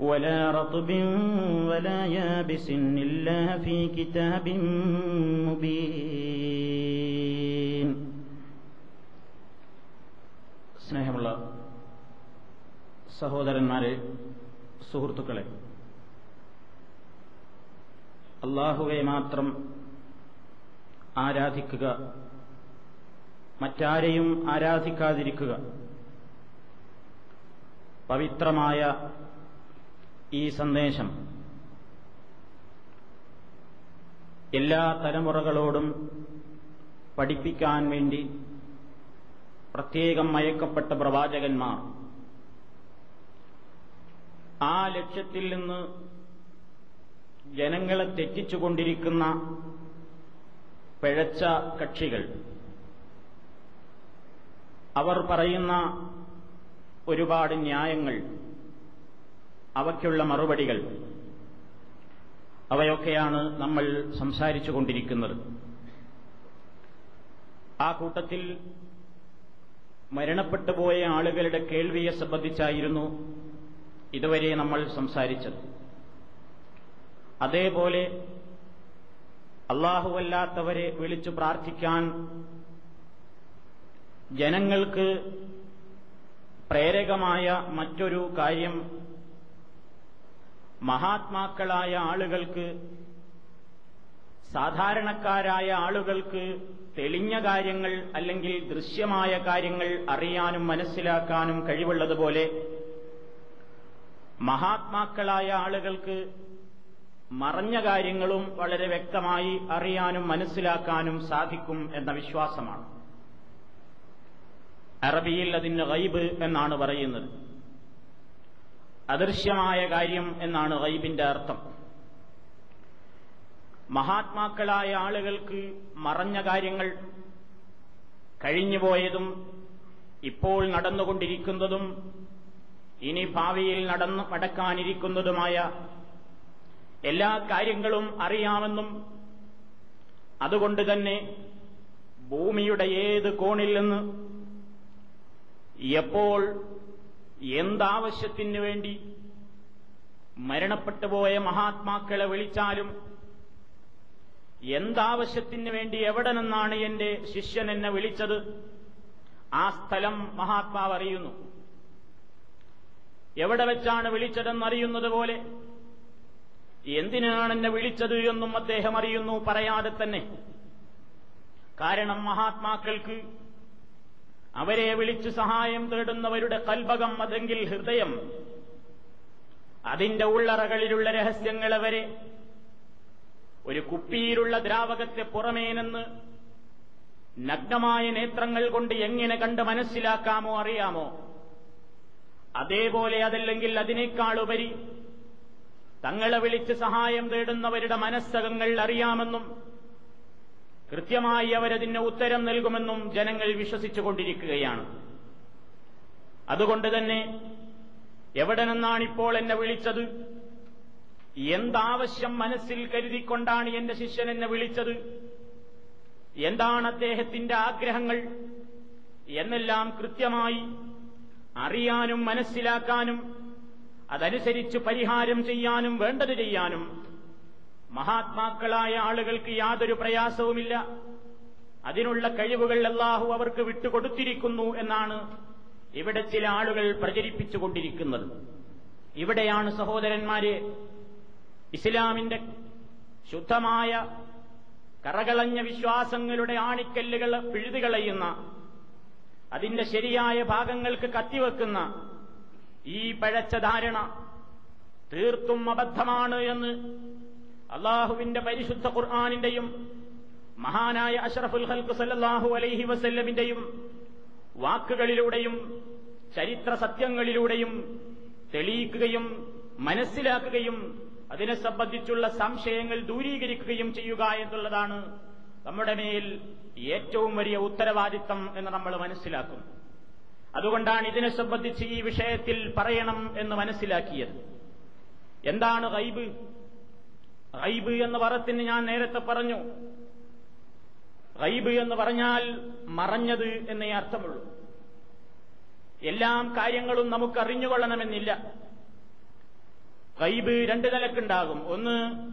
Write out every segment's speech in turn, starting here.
ولا رطب ولا يابس إلا في كتاب مبين സ്നേഹമുള്ള സഹോദരന്മാരെ സുഹൃത്തുക്കളെ അള്ളാഹുവെ മാത്രം ആരാധിക്കുക മറ്റാരെയും ആരാധിക്കാതിരിക്കുക പവിത്രമായ ഈ സന്ദേശം. എല്ലാ തലമുറകളോടും പഠിപ്പിക്കാൻ വേണ്ടി പ്രത്യേകം മയക്കപ്പെട്ട പ്രവാചകന്മാർ. ആ ലക്ഷ്യത്തിൽ നിന്ന് ജനങ്ങളെ തെറ്റിച്ചുകൊണ്ടിരിക്കുന്ന പിഴച്ച കക്ഷികൾ. അവർ പറയുന്ന ഒരുപാട് ന്യായങ്ങൾ. അവയ്ക്കുള്ള മറുപടികൾ. അവയൊക്കെയാണ് നമ്മൾ സംസാരിച്ചു കൊണ്ടിരിക്കുന്നത്. ആ കൂട്ടത്തിൽ മരണപ്പെട്ടുപോയ ആളുകളുടെ കേൾവിയെ സംബന്ധിച്ചായിരുന്നു ഇതുവരെ നമ്മൾ സംസാരിച്ചത്. അതേപോലെ അള്ളാഹുവല്ലാത്തവരെ വിളിച്ചു പ്രാർത്ഥിക്കാൻ ജനങ്ങൾക്ക് പ്രേരകമായ മറ്റൊരു കാര്യം മഹാത്മാക്കളായ ആളുകൾക്ക് സാധാരണക്കാരായ ആളുകൾക്ക് തെളിഞ്ഞ കാര്യങ്ങൾ അല്ലെങ്കിൽ ദൃശ്യമായ കാര്യങ്ങൾ അറിയാനും മനസ്സിലാക്കാനും കഴിവുള്ളതുപോലെ മഹാത്മാക്കളായ ആളുകൾക്ക് മറഞ്ഞ കാര്യങ്ങളും വളരെ വ്യക്തമായി അറിയാനും മനസ്സിലാക്കാനും സാധിക്കും എന്ന വിശ്വാസമാണ്. അറബിയിൽ അതിന് ഗൈബ് എന്നാണ് പറയുന്നത്. അദൃശ്യമായ കാര്യം എന്നാണ് റൈബിന്റെ അർത്ഥം. മഹാത്മാക്കളായ ആളുകൾക്ക് മറഞ്ഞ കാര്യങ്ങൾ കഴിഞ്ഞുപോയതും ഇപ്പോൾ നടന്നുകൊണ്ടിരിക്കുന്നതും ഇനി ഭാവിയിൽ നടന്നു നടക്കാനിരിക്കുന്നതുമായ എല്ലാ കാര്യങ്ങളും അറിയാമെന്നും അതുകൊണ്ട് തന്നെ ഭൂമിയുടെ ഏത് കോണിൽ നിന്ന് എപ്പോൾ എന്താവശ്യത്തിനു വേണ്ടി മരണപ്പെട്ടുപോയ മഹാത്മാക്കളെ വിളിച്ചാലും എന്താവശ്യത്തിന് വേണ്ടി എവിടെ നിന്നാണ് എന്റെ ശിഷ്യൻ എന്നെ വിളിച്ചത്? ആ സ്ഥലം മഹാത്മാവ് അറിയുന്നു. എവിടെ വെച്ചാണ് വിളിച്ചതെന്നറിയുന്നത് പോലെ എന്തിനാണ് എന്നെ വിളിച്ചത് എന്നും അദ്ദേഹം അറിയുന്നു പറയാതെ തന്നെ. കാരണം മഹാത്മാക്കൾക്ക് അവരെ വിളിച്ചു സഹായം തേടുന്നവരുടെ കൽഭകം അതെങ്കിൽ ഹൃദയം. അതിന്റെ ഉള്ളറകളിലുള്ള രഹസ്യങ്ങൾ അവരെ. ഒരു കുപ്പിയിലുള്ള ദ്രാവകത്തെ പുറമേനെന്ന് നഗ്നമായ നേത്രങ്ങൾ കൊണ്ട് എങ്ങനെ കണ്ട് മനസ്സിലാക്കാമോ അറിയാമോ? അതേപോലെ അതല്ലെങ്കിൽ അതിനേക്കാളുപരി തങ്ങളെ വിളിച്ച് സഹായം തേടുന്നവരുടെ മനസ്സകങ്ങൾ അറിയാമെന്നും കൃത്യമായി അവരതിന് ഉത്തരം നൽകുമെന്നും ജനങ്ങൾ വിശ്വസിച്ചുകൊണ്ടിരിക്കുകയാണ്. അതുകൊണ്ട് തന്നെ എവിടെ നിന്നാണിപ്പോൾ എന്നെ വിളിച്ചത്? എന്താവശ്യം മനസ്സിൽ കരുതിക്കൊണ്ടാണ് എന്റെ ശിഷ്യൻ എന്നെ വിളിച്ചത്? എന്താണ് അദ്ദേഹത്തിന്റെ ആഗ്രഹങ്ങൾ? എന്നെല്ലാം കൃത്യമായി അറിയാനും മനസ്സിലാക്കാനും അതനുസരിച്ച് പരിഹാരം ചെയ്യാനും വേണ്ടത് ചെയ്യാനും മഹാത്മാക്കളായ ആളുകൾക്ക് യാതൊരു പ്രയാസവുമില്ല. അതിനുള്ള കഴിവുകൾ അല്ലാഹു അവർക്ക് വിട്ടുകൊടുത്തിരിക്കുന്നു എന്നാണ് ഇവിടെ ചില ആളുകൾ പ്രചരിപ്പിച്ചുകൊണ്ടിരിക്കുന്നത്. ഇവിടെയാണ് സഹോദരന്മാരെ ഇസ്ലാമിന്റെ ശുദ്ധമായ കറകളഞ്ഞ വിശ്വാസങ്ങളുടെ ആണിക്കല്ലുകൾ പിഴുതുകളയുന്ന അതിന്റെ ശരിയായ ഭാഗങ്ങൾക്ക് കത്തിവെക്കുന്ന ഈ പഴച്ച ധാരണ തീർത്തും അബദ്ധമാണ് എന്ന് അള്ളാഹുവിന്റെ പരിശുദ്ധ ഖുർആാനിന്റെയും മഹാനായ അഷറഫുൽ ഹൽക്ക് സല്ലാഹു അലൈഹി വസല്ലമിന്റെയും വാക്കുകളിലൂടെയും ചരിത്ര സത്യങ്ങളിലൂടെയും തെളിയിക്കുകയും മനസ്സിലാക്കുകയും അതിനെ സംബന്ധിച്ചുള്ള സംശയങ്ങൾ ദൂരീകരിക്കുകയും ചെയ്യുക എന്നുള്ളതാണ് നമ്മുടെ മേൽ ഏറ്റവും വലിയ ഉത്തരവാദിത്തം എന്ന് നമ്മൾ മനസ്സിലാക്കും. അതുകൊണ്ടാണ് ഇതിനെ സംബന്ധിച്ച് ഈ വിഷയത്തിൽ പറയണം എന്ന് മനസ്സിലാക്കിയത്. എന്താണ് ഗൈബ്? ഗൈബ് എന്ന് പറത്തിന് ഞാൻ നേരത്തെ പറഞ്ഞു. റൈബ് എന്ന് പറഞ്ഞാൽ മറഞ്ഞത് എന്നേ അർത്ഥമുള്ളൂ. എല്ലാം കാര്യങ്ങളും നമുക്ക് അറിഞ്ഞുകൊള്ളണമെന്നില്ല ഗൈബ് രണ്ട് നിലക്കുണ്ടാകും. ഒന്ന്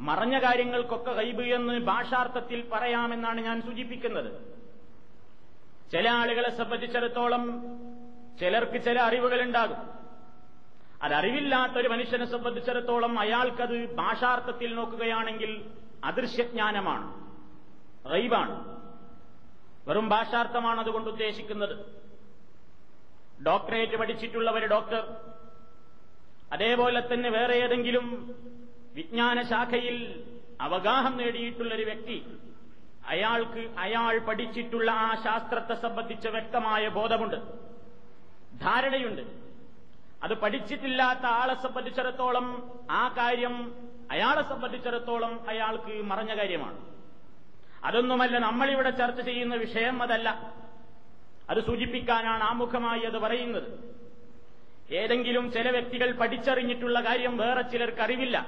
മറഞ്ഞ കാര്യങ്ങൾക്കൊക്കെ ഗൈബ് എന്ന് ഭാഷാർത്ഥത്തിൽ പറയാമെന്നാണ് ഞാൻ സൂചിപ്പിക്കുന്നത്. ചില ആളുകളെ സംബന്ധിച്ചിടത്തോളം ചിലർക്ക് ചില അറിവുകളുണ്ടാകും. അതറിവില്ലാത്ത ഒരു മനുഷ്യനെ സംബന്ധിച്ചിടത്തോളം അയാൾക്കത് ഭാഷാർത്ഥത്തിൽ നോക്കുകയാണെങ്കിൽ അദൃശ്യജ്ഞാനമാണ് റൈബാണ്. വെറും ഭാഷാർത്ഥമാണ് അതുകൊണ്ട് ഉദ്ദേശിക്കുന്നത്. ഡോക്ടറേറ്റ് ഒരു ഡോക്ടർ അതേപോലെ തന്നെ വേറെ ഏതെങ്കിലും വിജ്ഞാന ശാഖയിൽ അവഗാഹം നേടിയിട്ടുള്ള ഒരു വ്യക്തി അയാൾക്ക് അയാൾ പഠിച്ചിട്ടുള്ള ആ ശാസ്ത്രത്തെ സംബന്ധിച്ച വ്യക്തമായ ബോധമുണ്ട് ധാരണയുണ്ട്. അത് പഠിച്ചിട്ടില്ലാത്ത ആളെ സംബന്ധിച്ചിടത്തോളം ആ കാര്യം അയാളെ സംബന്ധിച്ചിടത്തോളം അയാൾക്ക് മറഞ്ഞ കാര്യമാണ്. അതൊന്നുമല്ല നമ്മളിവിടെ ചർച്ച ചെയ്യുന്ന വിഷയം അതല്ല. അത് സൂചിപ്പിക്കാനാണ് ആമുഖമായി അത് പറയുന്നത്. ഏതെങ്കിലും ചില വ്യക്തികൾ പഠിച്ചറിഞ്ഞിട്ടുള്ള കാര്യം വേറെ ചിലർക്ക് അറിവില്ല.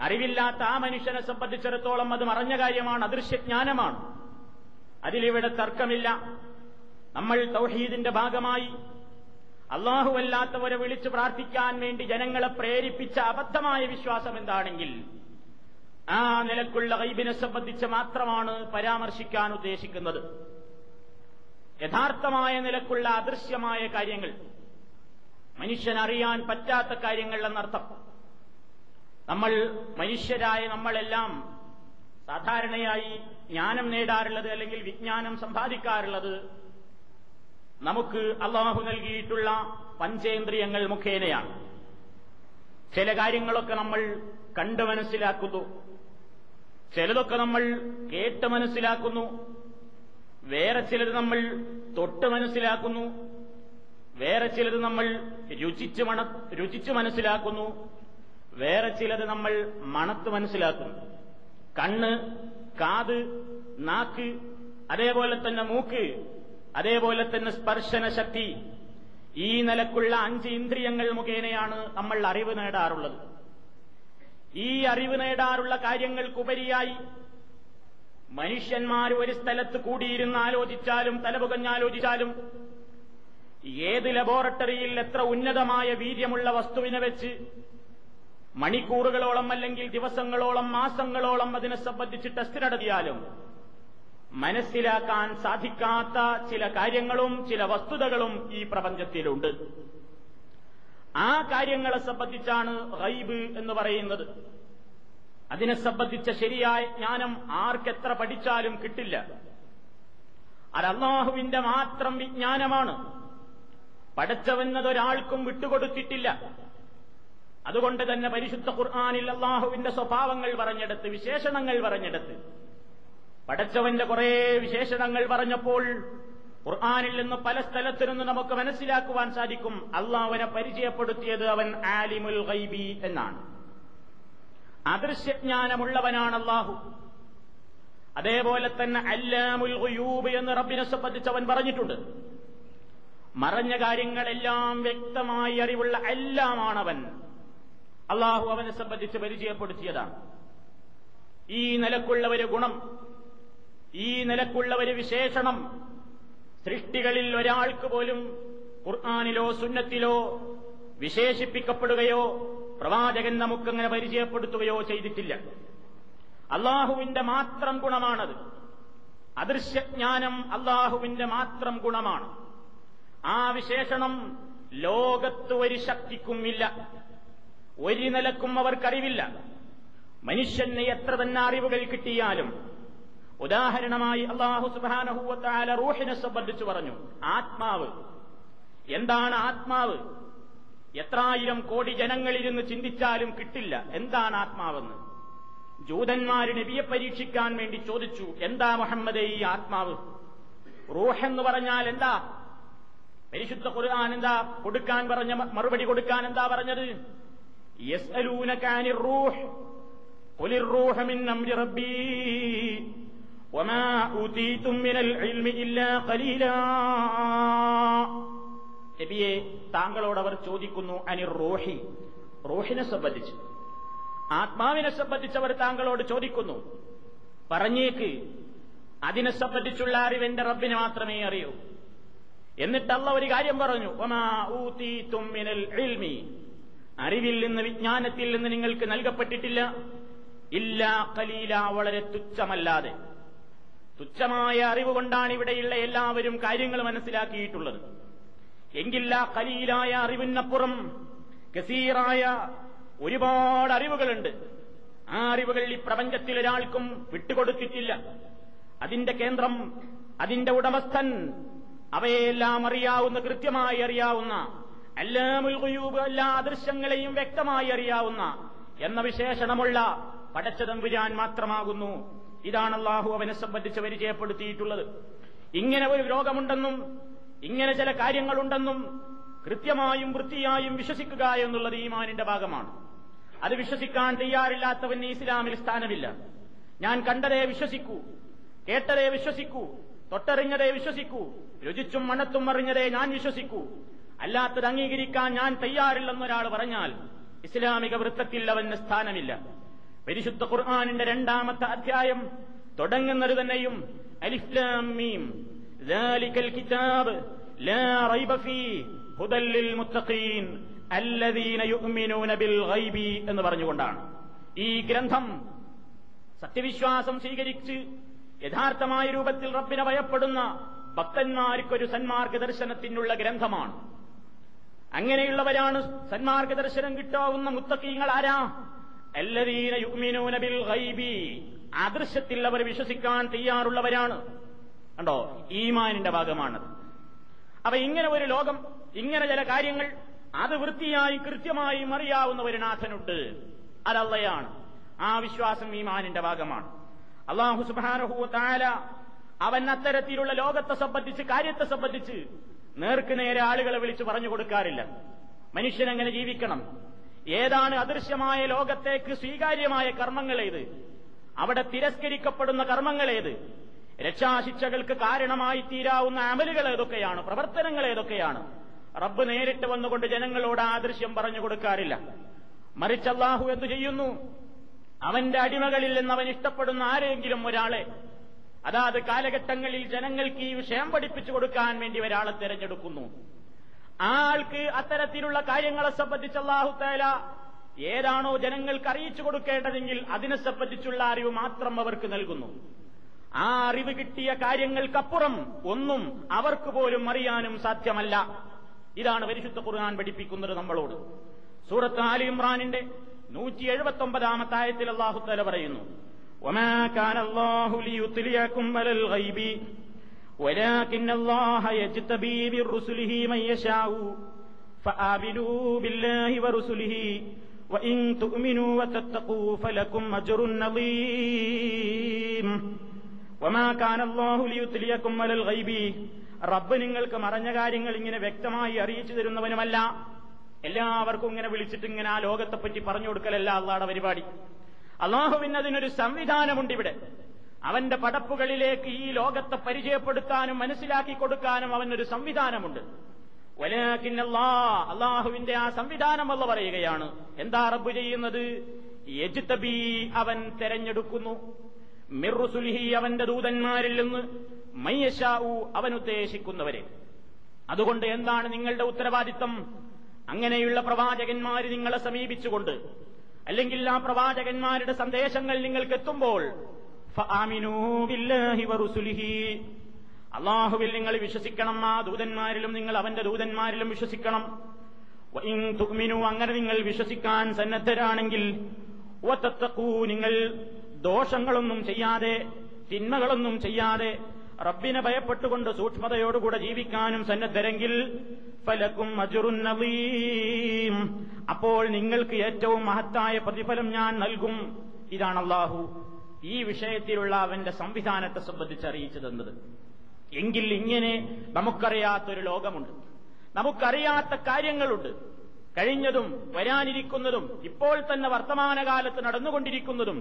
അറിവില്ലാത്ത ആ മനുഷ്യനെ സംബന്ധിച്ചിടത്തോളം അത് മറഞ്ഞ കാര്യമാണ് അദൃശ്യജ്ഞാനമാണ്. അതിലിവിടെ തർക്കമില്ല. നമ്മൾ തൗഹീദിന്റെ ഭാഗമായി അള്ളാഹുവല്ലാത്തവരെ വിളിച്ചു പ്രാർത്ഥിക്കാൻ വേണ്ടി ജനങ്ങളെ പ്രേരിപ്പിച്ച അബദ്ധമായ വിശ്വാസം എന്താണെങ്കിൽ ആ നിലക്കുള്ള കൈബിനെ സംബന്ധിച്ച് മാത്രമാണ് പരാമർശിക്കാൻ ഉദ്ദേശിക്കുന്നത്. യഥാർത്ഥമായ നിലക്കുള്ള അദൃശ്യമായ കാര്യങ്ങൾ മനുഷ്യൻ അറിയാൻ പറ്റാത്ത കാര്യങ്ങൾ എന്നർത്ഥം. നമ്മൾ മനുഷ്യരായ നമ്മളെല്ലാം സാധാരണയായി ജ്ഞാനം നേടാറുള്ളത് അല്ലെങ്കിൽ വിജ്ഞാനം സമ്പാദിക്കാറുള്ളത് നമുക്ക് അള്ളാഹു നൽകിയിട്ടുള്ള പഞ്ചേന്ദ്രിയങ്ങൾ മുഖേനയാണ്. ചില കാര്യങ്ങളൊക്കെ നമ്മൾ കണ്ടു മനസ്സിലാക്കുന്നു. ചിലതൊക്കെ നമ്മൾ കേട്ട് മനസ്സിലാക്കുന്നു. വേറെ ചിലത് നമ്മൾ തൊട്ട് മനസ്സിലാക്കുന്നു. വേറെ ചിലത് നമ്മൾ രുചിച്ച് മണ രുചിച്ച് മനസ്സിലാക്കുന്നു. വേറെ ചിലത് നമ്മൾ മണത്ത് മനസ്സിലാക്കുന്നു. കണ്ണ് കാത് നാക്ക് അതേപോലെ തന്നെ മൂക്ക് അതേപോലെ തന്നെ സ്പർശന ശക്തി ഈ നിലക്കുള്ള അഞ്ച് ഇന്ദ്രിയങ്ങൾ മുഖേനയാണ് നമ്മൾ അറിവ് നേടാറുള്ളത്. ഈ അറിവ് നേടാറുള്ള കാര്യങ്ങൾക്കുപരിയായി മനുഷ്യന്മാർ ഒരു സ്ഥലത്ത് കൂടിയിരുന്ന് ആലോചിച്ചാലും തലപുകഞ്ഞാലോചിച്ചാലും ഏത് ലബോറട്ടറിയിൽ എത്ര ഉന്നതമായ വീര്യമുള്ള വസ്തുവിനെ വെച്ച് മണിക്കൂറുകളോളം അല്ലെങ്കിൽ ദിവസങ്ങളോളം മാസങ്ങളോളം അതിനെ സംബന്ധിച്ച് ടെസ്റ്റ് നടത്തിയാലും മനസ്സിലാക്കാൻ സാധിക്കാത്ത ചില കാര്യങ്ങളും ചില വസ്തുതകളും ഈ പ്രപഞ്ചത്തിലുണ്ട്. ആ കാര്യങ്ങളെ സംബന്ധിച്ചാണ് റൈബ് എന്ന് പറയുന്നത്. അതിനെ സംബന്ധിച്ച ശരിയായ ജ്ഞാനം ആർക്കെത്ര പഠിച്ചാലും കിട്ടില്ല. അത് അള്ളാഹുവിന്റെ മാത്രം വിജ്ഞാനമാണ്. പഠിച്ചവെന്നതൊരാൾക്കും വിട്ടുകൊടുത്തിട്ടില്ല. അതുകൊണ്ട് തന്നെ പരിശുദ്ധ ഖുർആാനിൽ അള്ളാഹുവിന്റെ സ്വഭാവങ്ങൾ പറഞ്ഞെടുത്ത് വിശേഷണങ്ങൾ പറഞ്ഞെടുത്ത് പടച്ചവന്റെ കുറെ വിശേഷണങ്ങൾ പറഞ്ഞപ്പോൾ ഖുർആാനിൽ നിന്ന് പല സ്ഥലത്തു നിന്ന് നമുക്ക് മനസ്സിലാക്കുവാൻ സാധിക്കും. അള്ളാഹുവിനെ പരിചയപ്പെടുത്തിയത് അവൻ ആലിമുൽ ഗൈബി എന്നാണ്. അദൃശ്യജ്ഞാനമുള്ളവനാണ് അള്ളാഹു. അതേപോലെ തന്നെ അല്ലാമുൽ ഗുയൂബ് എന്ന് റബ്ബിനെ സംബന്ധിച്ച് അവൻ പറഞ്ഞിട്ടുണ്ട്. മറഞ്ഞ കാര്യങ്ങളെല്ലാം വ്യക്തമായി അറിവുള്ള എല്ലാമാണവൻ അള്ളാഹു അവനെ സംബന്ധിച്ച് പരിചയപ്പെടുത്തിയതാണ്. ഈ നിലക്കുള്ള ഒരു ഗുണം ഈ നിലക്കുള്ള ഒരു വിശേഷണം. സൃഷ്ടികളിൽ ഒരാൾക്ക് പോലും ഖുർആാനിലോ സുന്നത്തിലോ വിശേഷിപ്പിക്കപ്പെടുകയോ പ്രവാചകൻ നമുക്കങ്ങനെ പരിചയപ്പെടുത്തുകയോ ചെയ്തിട്ടില്ല. അള്ളാഹുവിന്റെ മാത്രം ഗുണമാണത്. അദൃശ്യജ്ഞാനം അള്ളാഹുവിന്റെ മാത്രം ഗുണമാണ്. ആ വിശേഷണം ലോകത്ത് ഒരു ശക്തിക്കും ഇല്ല ഒരു നിലക്കും അവർക്കറിവില്ല. മനുഷ്യന് എത്ര തന്നെ അറിവുകൾ കിട്ടിയാലും ഉദാഹരണമായി അള്ളാഹു സുബാനഹുവത്തായ റൂഹിനെ സംബന്ധിച്ച് പറഞ്ഞു. ആത്മാവ്. എന്താണ് ആത്മാവ്? എത്രായിരം കോടി ജനങ്ങളിരുന്ന് ചിന്തിച്ചാലും കിട്ടില്ല. എന്താണ് ആത്മാവെന്ന്? ജൂതന്മാര് നബിയെ പരീക്ഷിക്കാൻ വേണ്ടി ചോദിച്ചു എന്താ മുഹമ്മദേ ഈ ആത്മാവ്? റൂഹെന്ന് പറഞ്ഞാൽ എന്താ? പരിശുദ്ധ ഖുർആൻ എന്താ? കൊടുക്കാൻ പറഞ്ഞ മറുപടി കൊടുക്കാൻ എന്താ പറഞ്ഞത്? യസ്അലൂനകാനി റൂഹ്. ഖുലിർ മിൻ നബിയെ താങ്കളോട് അവർ ചോദിക്കുന്നു അനി റോഹി? റോഹിനെ സംബന്ധിച്ച്. ആത്മാവിനെ സംബന്ധിച്ചവർ അവർ താങ്കളോട് ചോദിക്കുന്നു പറഞ്ഞേക്ക് അതിനെ സംബന്ധിച്ചുള്ള അറിവെന്റെ റബ്ബിനെ മാത്രമേ അറിയൂ. എന്നിട്ടല്ല ഒരു കാര്യം പറഞ്ഞു അറിവിൽ നിന്ന് വിജ്ഞാനത്തിൽ നിന്ന് നിങ്ങൾക്ക് നൽകപ്പെട്ടിട്ടില്ല. ഇല്ലാ കലീല വളരെ തുച്ഛമല്ലാതെ. തുച്ഛമായ അറിവ് കൊണ്ടാണ് ഇവിടെയുള്ള എല്ലാവരും കാര്യങ്ങൾ മനസ്സിലാക്കിയിട്ടുള്ളത്. എങ്കില്ല കലീലായ അറിവിനപ്പുറം കസീറായ ഒരുപാട് അറിവുകളുണ്ട്. ആ അറിവുകൾ ഈ പ്രപഞ്ചത്തിൽ ഒരാൾക്കും വിട്ടുകൊടുത്തിട്ടില്ല. അതിന്റെ കേന്ദ്രം അതിന്റെ ഉടമസ്ഥൻ അവയെല്ലാം അറിയാവുന്ന കൃത്യമായി അറിയാവുന്ന എല്ലാ മുൽകുയൂബ് എല്ലാ ദൃശ്യങ്ങളെയും വ്യക്തമായി അറിയാവുന്ന എന്ന വിശേഷണമുള്ള പടച്ചതമ്പുരാൻ മാത്രമാകുന്നു. ഇതാണ് അള്ളാഹു അവനെ സംബന്ധിച്ച് പരിചയപ്പെടുത്തിയിട്ടുള്ളത്. ഇങ്ങനെ ഒരു രോഗമുണ്ടെന്നും ഇങ്ങനെ ചില കാര്യങ്ങളുണ്ടെന്നും കൃത്യമായും വൃത്തിയായും വിശ്വസിക്കുക എന്നുള്ളത് ഈമാനിന്റെ ഭാഗമാണ്. അത് വിശ്വസിക്കാൻ തയ്യാറില്ലാത്തവന് ഇസ്ലാമിൽ സ്ഥാനമില്ല. ഞാൻ കണ്ടതേ വിശ്വസിക്കൂ കേട്ടതേ വിശ്വസിക്കൂ തൊട്ടറിഞ്ഞതേ വിശ്വസിക്കൂ രുചിച്ചും മണത്തും അറിഞ്ഞതേ ഞാൻ വിശ്വസിക്കൂ. അല്ലാത്തത് അംഗീകരിക്കാൻ ഞാൻ തയ്യാറില്ലെന്നൊരാൾ പറഞ്ഞാൽ ഇസ്ലാമിക വൃത്തത്തിൽ അവന് സ്ഥാനമില്ല. പരിശുദ്ധ ഖുർആാനിന്റെ രണ്ടാമത്തെ അധ്യായം തുടങ്ങുന്നത് തന്നെയും അലിഫ്ലാമീം കിതാബ് ലാ റൈബ ഫീ ഹുദല്ലിൽ മുത്തഖീൻ യുഅ്മിനൂന ബിൽ ഗൈബി എന്ന് പറഞ്ഞുകൊണ്ടാണ്. ഈ ഗ്രന്ഥം സത്യവിശ്വാസം സ്വീകരിച്ച് യഥാർത്ഥമായ രൂപത്തിൽ റബ്ബിനെ ഭയപ്പെടുന്ന ഭക്തന്മാർക്കൊരു സന്മാർഗദർശനത്തിനുള്ള ഗ്രന്ഥമാണ്. അങ്ങനെയുള്ളവരാണ് സന്മാർഗദർശനം കിട്ടാവുന്ന മുത്തക്കീങ്ങൾ ആരാ? എല്ലാരീന യുഗ്മിനൂന ബിൽ ഗൈബി അദൃശ്യത്തിൽ അവർ വിശ്വസിക്കാൻ തയ്യാറുള്ളവരാണ്. കണ്ടോ? ഈമാനിന്റെ ഭാഗമാണത്. അപ്പൊ ഇങ്ങനെ ഒരു ലോകം ഇങ്ങനെ ചില കാര്യങ്ങൾ അത് വൃത്തിയായി കൃത്യമായും അറിയാവുന്ന ഒരു നാഥനുണ്ട് അതല്ലയാണ്. ആ വിശ്വാസം ഈമാനിന്റെ ഭാഗമാണ്. അള്ളാഹു സുബാനഹു താല അവൻ അത്തരത്തിലുള്ള ലോകത്തെ സംബന്ധിച്ച് കാര്യത്തെ സംബന്ധിച്ച് നേർക്ക് നേരെ ആളുകളെ വിളിച്ച് പറഞ്ഞു കൊടുക്കാറില്ല. മനുഷ്യനെങ്ങനെ ജീവിക്കണം? ഏതാണ് അദൃശ്യമായ ലോകത്തേക്ക് സ്വീകാര്യമായ കർമ്മങ്ങളേത്? അവിടെ തിരസ്കരിക്കപ്പെടുന്ന കർമ്മങ്ങളേത്? രക്ഷാശിക്ഷകൾക്ക് കാരണമായി തീരാവുന്ന അമലുകൾ ഏതൊക്കെയാണ്? പ്രവർത്തനങ്ങൾ ഏതൊക്കെയാണ്? റബ്ബ് നേരിട്ട് വന്നുകൊണ്ട് ജനങ്ങളോട് ആദൃശ്യം ദൃശ്യം പറഞ്ഞു കൊടുക്കാറില്ല. മറിച്ച് എന്തു ചെയ്യുന്നു? അവന്റെ അടിമകളിൽ നിന്ന് അവൻ ഇഷ്ടപ്പെടുന്ന ആരെങ്കിലും ഒരാളെ അതാത് കാലഘട്ടങ്ങളിൽ ജനങ്ങൾക്ക് ഈ വിഷയം പഠിപ്പിച്ചു കൊടുക്കാൻ വേണ്ടി ഒരാളെ തിരഞ്ഞെടുക്കുന്നു. ആൾക്ക് അത്തരത്തിലുള്ള കാര്യങ്ങളെ സംബന്ധിച്ച് അള്ളാഹുത്തേല ഏതാണോ ജനങ്ങൾക്ക് അറിയിച്ചു കൊടുക്കേണ്ടതെങ്കിൽ അതിനെ സംബന്ധിച്ചുള്ള അറിവ് മാത്രം അവർക്ക് നൽകുന്നു. ആ അറിവ് കിട്ടിയ കാര്യങ്ങൾക്കപ്പുറം ഒന്നും അവർക്ക് പോലും അറിയാനും സാധ്യമല്ല. ഇതാണ് പരിശുദ്ധ ഖുർആൻ പഠിപ്പിക്കുന്നത് നമ്മളോട്. സൂറത്ത് ആലി ഇമ്രാനിന്റെ നൂറ്റി എഴുപത്തി ഒമ്പതാമത്തെ ആയത്തിൽ അള്ളാഹുത്തല പറയുന്നു ഒമാ കാൻ അള്ളാഹുലി ولكن الله يجتبي من رسله من يشاء فآمنوا بالله ورسله وإن تؤمنوا وتتقوا فلكم أجر عظيم وما كان الله ليطلعكم على الغيب റബ്ബ് നിങ്ങൾക്ക് മറഞ്ഞ കാര്യങ്ങൾ ഇങ്ങനെ വ്യക്തമായി അറിയിച്ചു തരുന്നവനുമല്ല എല്ലാവർക്കും ഇങ്ങനെ വിളിച്ചിട്ട് ഇങ്ങനെ ആ ലോകത്തെപ്പറ്റി പറഞ്ഞു കൊടുക്കലല്ല അള്ളാടെ പരിപാടി അള്ളാഹുവിന് അതിനൊരു സംവിധാനമുണ്ട് ഇവിടെ അവന്റെ പടപ്പുകളിലേക്ക് ഈ ലോകത്തെ പരിചയപ്പെടുത്താനും മനസ്സിലാക്കി കൊടുക്കാനും അവനൊരു സംവിധാനമുണ്ട്. അള്ളാഹുവിന്റെ ആ സംവിധാനം അല്ല പറയുകയാണ്. എന്താ റബ്ബ് ചെയ്യുന്നത്? യജ്തബി അവൻ തെരഞ്ഞെടുക്കുന്നു. മിർറുസുൽഹി അവന്റെ ദൂതന്മാരിൽ നിന്ന് മയ്യഷാവു അവൻ ഉദ്ദേശിക്കുന്നവരെ. അതുകൊണ്ട് എന്താണ് നിങ്ങളുടെ ഉത്തരവാദിത്തം? അങ്ങനെയുള്ള പ്രവാചകന്മാർ നിങ്ങളെ സമീപിച്ചുകൊണ്ട് അല്ലെങ്കിൽ ആ പ്രവാചകന്മാരുടെ സന്ദേശങ്ങൾ നിങ്ങൾക്ക് എത്തുമ്പോൾ അള്ളാഹുവിൽ നിങ്ങൾ വിശ്വസിക്കണം ആ ദൂതന്മാരിലും നിങ്ങൾ അവന്റെ ദൂതന്മാരിലും വിശ്വസിക്കണം. തുക്മിനു അങ്ങനെ നിങ്ങൾ വിശ്വസിക്കാൻ സന്നദ്ധരാണെങ്കിൽ നിങ്ങൾ ദോഷങ്ങളൊന്നും ചെയ്യാതെ തിന്മകളൊന്നും ചെയ്യാതെ റബ്ബിനെ ഭയപ്പെട്ടുകൊണ്ട് സൂക്ഷ്മതയോടുകൂടെ ജീവിക്കാനും സന്നദ്ധരെങ്കിൽ ഫലക്കും അജുറുന്നവീം അപ്പോൾ നിങ്ങൾക്ക് ഏറ്റവും മഹത്തായ പ്രതിഫലം ഞാൻ നൽകും. ഇതാണ് അള്ളാഹു. ഈ വിഷയത്തിലുള്ള അവന്റെ സംവിധാനത്തെ സംബന്ധിച്ച് അറിയിച്ചു തന്നത് എങ്കിൽ ഇങ്ങനെ നമുക്കറിയാത്തൊരു ലോകമുണ്ട്. നമുക്കറിയാത്ത കാര്യങ്ങളുണ്ട്. കഴിഞ്ഞതും വരാനിരിക്കുന്നതും ഇപ്പോൾ തന്നെ വർത്തമാനകാലത്ത് നടന്നുകൊണ്ടിരിക്കുന്നതും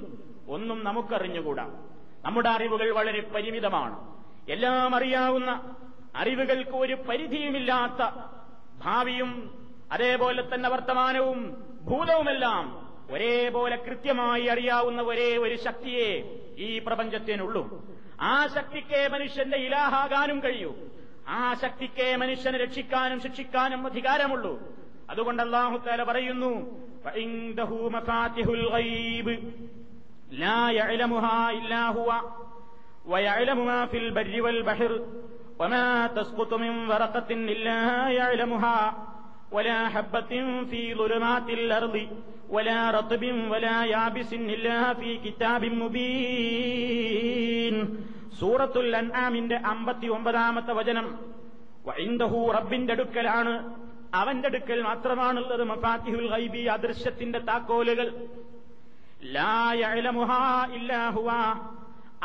ഒന്നും നമുക്കറിഞ്ഞുകൂടാ. നമ്മുടെ അറിവുകൾ വളരെ പരിമിതമാണ്. എല്ലാം അറിയാവുന്ന അറിവുകൾക്ക് ഒരു പരിധിയുമില്ലാത്ത ഭാവിയും അതേപോലെ തന്നെ വർത്തമാനവും ഭൂതവുമെല്ലാം ഒരേപോലെ കൃത്യമായി അറിയാവുന്ന ഒരേ ഒരു ശക്തിയെ ഈ പ്രപഞ്ചത്തിനുള്ളൂ ആ ശക്തിക്ക് മനുഷ്യന്റെ ഇലാഹാകാനും കഴിയൂ ആ ശക്തിക്ക് മനുഷ്യനെ രക്ഷിക്കാനും ശിക്ഷിക്കാനും അധികാരമുള്ളൂ അതുകൊണ്ട് അള്ളാഹു താല പറയുന്നു ويعلم ما في البر والبحر وما تسقط من ورقة إلا يعلمها ولا حبة في ظلمات الأرض ولا رطب ولا يابس إلا في كتاب مبين سورة الأنعام അമ്പത്തി ഒമ്പതാമത്തെ വചനം വൈന്ദഹു റബ്ബിന്റെ അടുക്കലാണ് അവന്റെ അടുക്കൽ മാത്രമാണുള്ളത് മഫാത്തിഹുൽ ഗൈബി അദൃശ്യത്തിന്റെ താക്കോലുകൾ ലാ യഅലമുഹാ ഇല്ലാ ഹുവ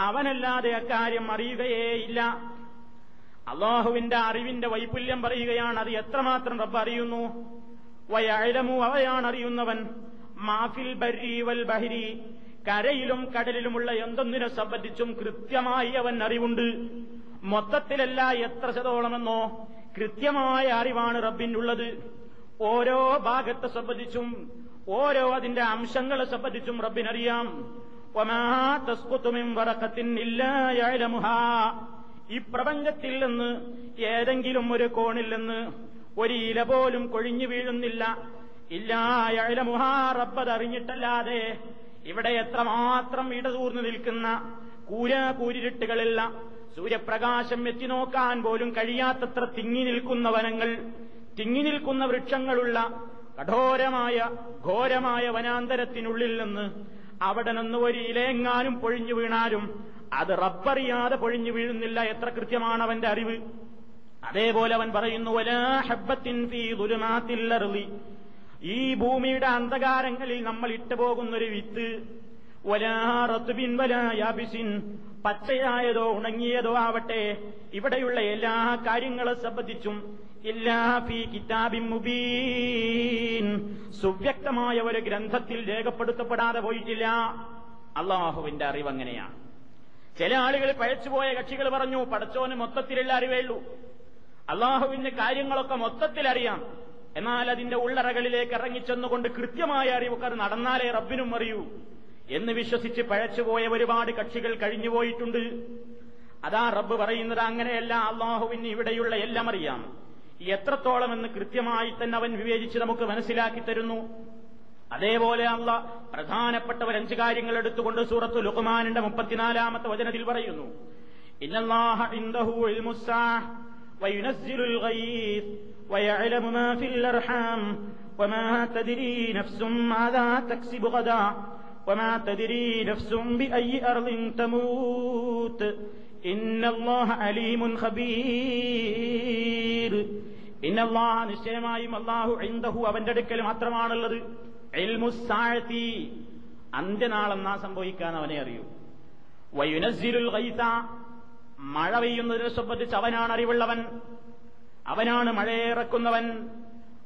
അവനല്ലാതെ അക്കാര്യം അറിയുകയേ ഇല്ല അള്ളാഹുവിന്റെ അറിവിന്റെ വൈപുല്യം പറയുകയാണ് അത് എത്രമാത്രം റബ്ബ് അറിയുന്നു വയഴലമു അവയാണ് അറിയുന്നവൻ മാഫിൽ ബരി വൽ ബഹരി. കരയിലും കടലിലുമുള്ള എന്തൊന്നിനെ സംബന്ധിച്ചും കൃത്യമായി അവൻ അറിവുണ്ട്. മൊത്തത്തിലല്ല എത്ര ശതോളമെന്നോ കൃത്യമായ അറിവാണ് റബ്ബിനുള്ളത്. ഓരോ ഭാഗത്തെ സംബന്ധിച്ചും ഓരോ അതിന്റെ അംശങ്ങളെ സംബന്ധിച്ചും റബ്ബിനറിയാം. ഈ പ്രപഞ്ചത്തിൽ നിന്ന് ഏതെങ്കിലും ഒരു കോണിൽ നിന്ന് ഒരു ഇല പോലും കൊഴിഞ്ഞു വീഴുന്നില്ല. ഇല്ലായലമുഹാ റബ്ബത് അറിഞ്ഞിട്ടല്ലാതെ ഇവിടെ എത്രമാത്രം ഇടതൂർന്നു നിൽക്കുന്ന കൂര കൂരിരുട്ടുകളില്ല സൂര്യപ്രകാശം എത്തി നോക്കാൻ പോലും കഴിയാത്തത്ര തിങ്ങി നിൽക്കുന്ന വനങ്ങൾ തിങ്ങി നിൽക്കുന്ന വൃക്ഷങ്ങളുള്ള കഠോരമായ ഘോരമായ വനാന്തരത്തിനുള്ളിൽ നിന്ന് അവിടെ നിന്ന് ഒരു ഇലയെങ്ങാനും പൊഴിഞ്ഞു വീണാലും അത് റബ്ബറിയാതെ പൊഴിഞ്ഞു വീഴുന്നില്ല എത്ര കൃത്യമാണ് അവന്റെ അറിവ്. അതേപോലെ അവൻ പറയുന്നു ഈ ഭൂമിയുടെ അന്ധകാരങ്ങളിൽ നമ്മൾ ഇട്ടുപോകുന്നൊരു വിത്ത്. വലാറത്തുബിൻ വലായാബിസിൻ പച്ചയായതോ ഉണങ്ങിയതോ ആവട്ടെ. ഇവിടെയുള്ള എല്ലാ കാര്യങ്ങളെ സംബന്ധിച്ചും ഫീ കിതാബിൻ മുബീൻ. സുവ്യക്തമായ ഒരു ഗ്രന്ഥത്തിൽ രേഖപ്പെടുത്തപ്പെടാതെ പോയിട്ടില്ല. അള്ളാഹുവിന്റെ അറിവ് അങ്ങനെയാണ്. ചില ആളുകൾ പഴച്ചുപോയ കക്ഷികൾ പറഞ്ഞു പടച്ചോന് മൊത്തത്തിലുള്ള അറിവേള്ളൂ അള്ളാഹുവിന്റെ കാര്യങ്ങളൊക്കെ മൊത്തത്തിൽ അറിയാം എന്നാൽ അതിന്റെ ഉള്ളറകളിലേക്ക് ഇറങ്ങിച്ചെന്നുകൊണ്ട് കൃത്യമായ അറിവൊക്കെ അത് നടന്നാലേ റബ്ബിനും അറിയൂ എന്ന് വിശ്വസിച്ച് പഴച്ചുപോയ ഒരുപാട് കക്ഷികൾ കഴിഞ്ഞുപോയിട്ടുണ്ട്. അതാ റബ്ബ് പറയുന്നത് അങ്ങനെയല്ല അള്ളാഹുവിന് ഇവിടെയുള്ള എല്ലാം അറിയാം. എത്രത്തോളം എന്ന് കൃത്യമായി തന്നെ അവൻ വിവേചിച്ച് നമുക്ക് മനസ്സിലാക്കി തരുന്നു. അതേപോലെ അല്ല പ്രധാനപ്പെട്ട ഒരഞ്ച് കാര്യങ്ങൾ എടുത്തുകൊണ്ട് സൂറത്തു ലുഖ്മാനിന്റെ മുപ്പത്തിനാലാമത്തെ വചനത്തിൽ പറയുന്നു. ഇന്നല്ലാഹ ഇൻദഹു ഗൈസ് ويعلم ما في الأرحام وما تدري نفس ماذا تكسب غدا وما تدري نفس بأي أرض تموت إن الله عليم خبير إن الله നിശ്ചയമായും അള്ളാഹു ഇൻദഹു അവന്റെ അടുക്കൽ മാത്രമാണുള്ളത് ഇൽമുസാഴത്തി അന്ത്യനാളെന്നാ സംഭവിക്കാൻ അവനെ അറിയൂ വയുനസിലുൽ ഗൈസ മഴ പെയ്യുന്നതിനെ സംബന്ധിച്ച് അവനാണ് അറിവുള്ളവൻ അവനാണ് മഴയിറക്കുന്നവൻ.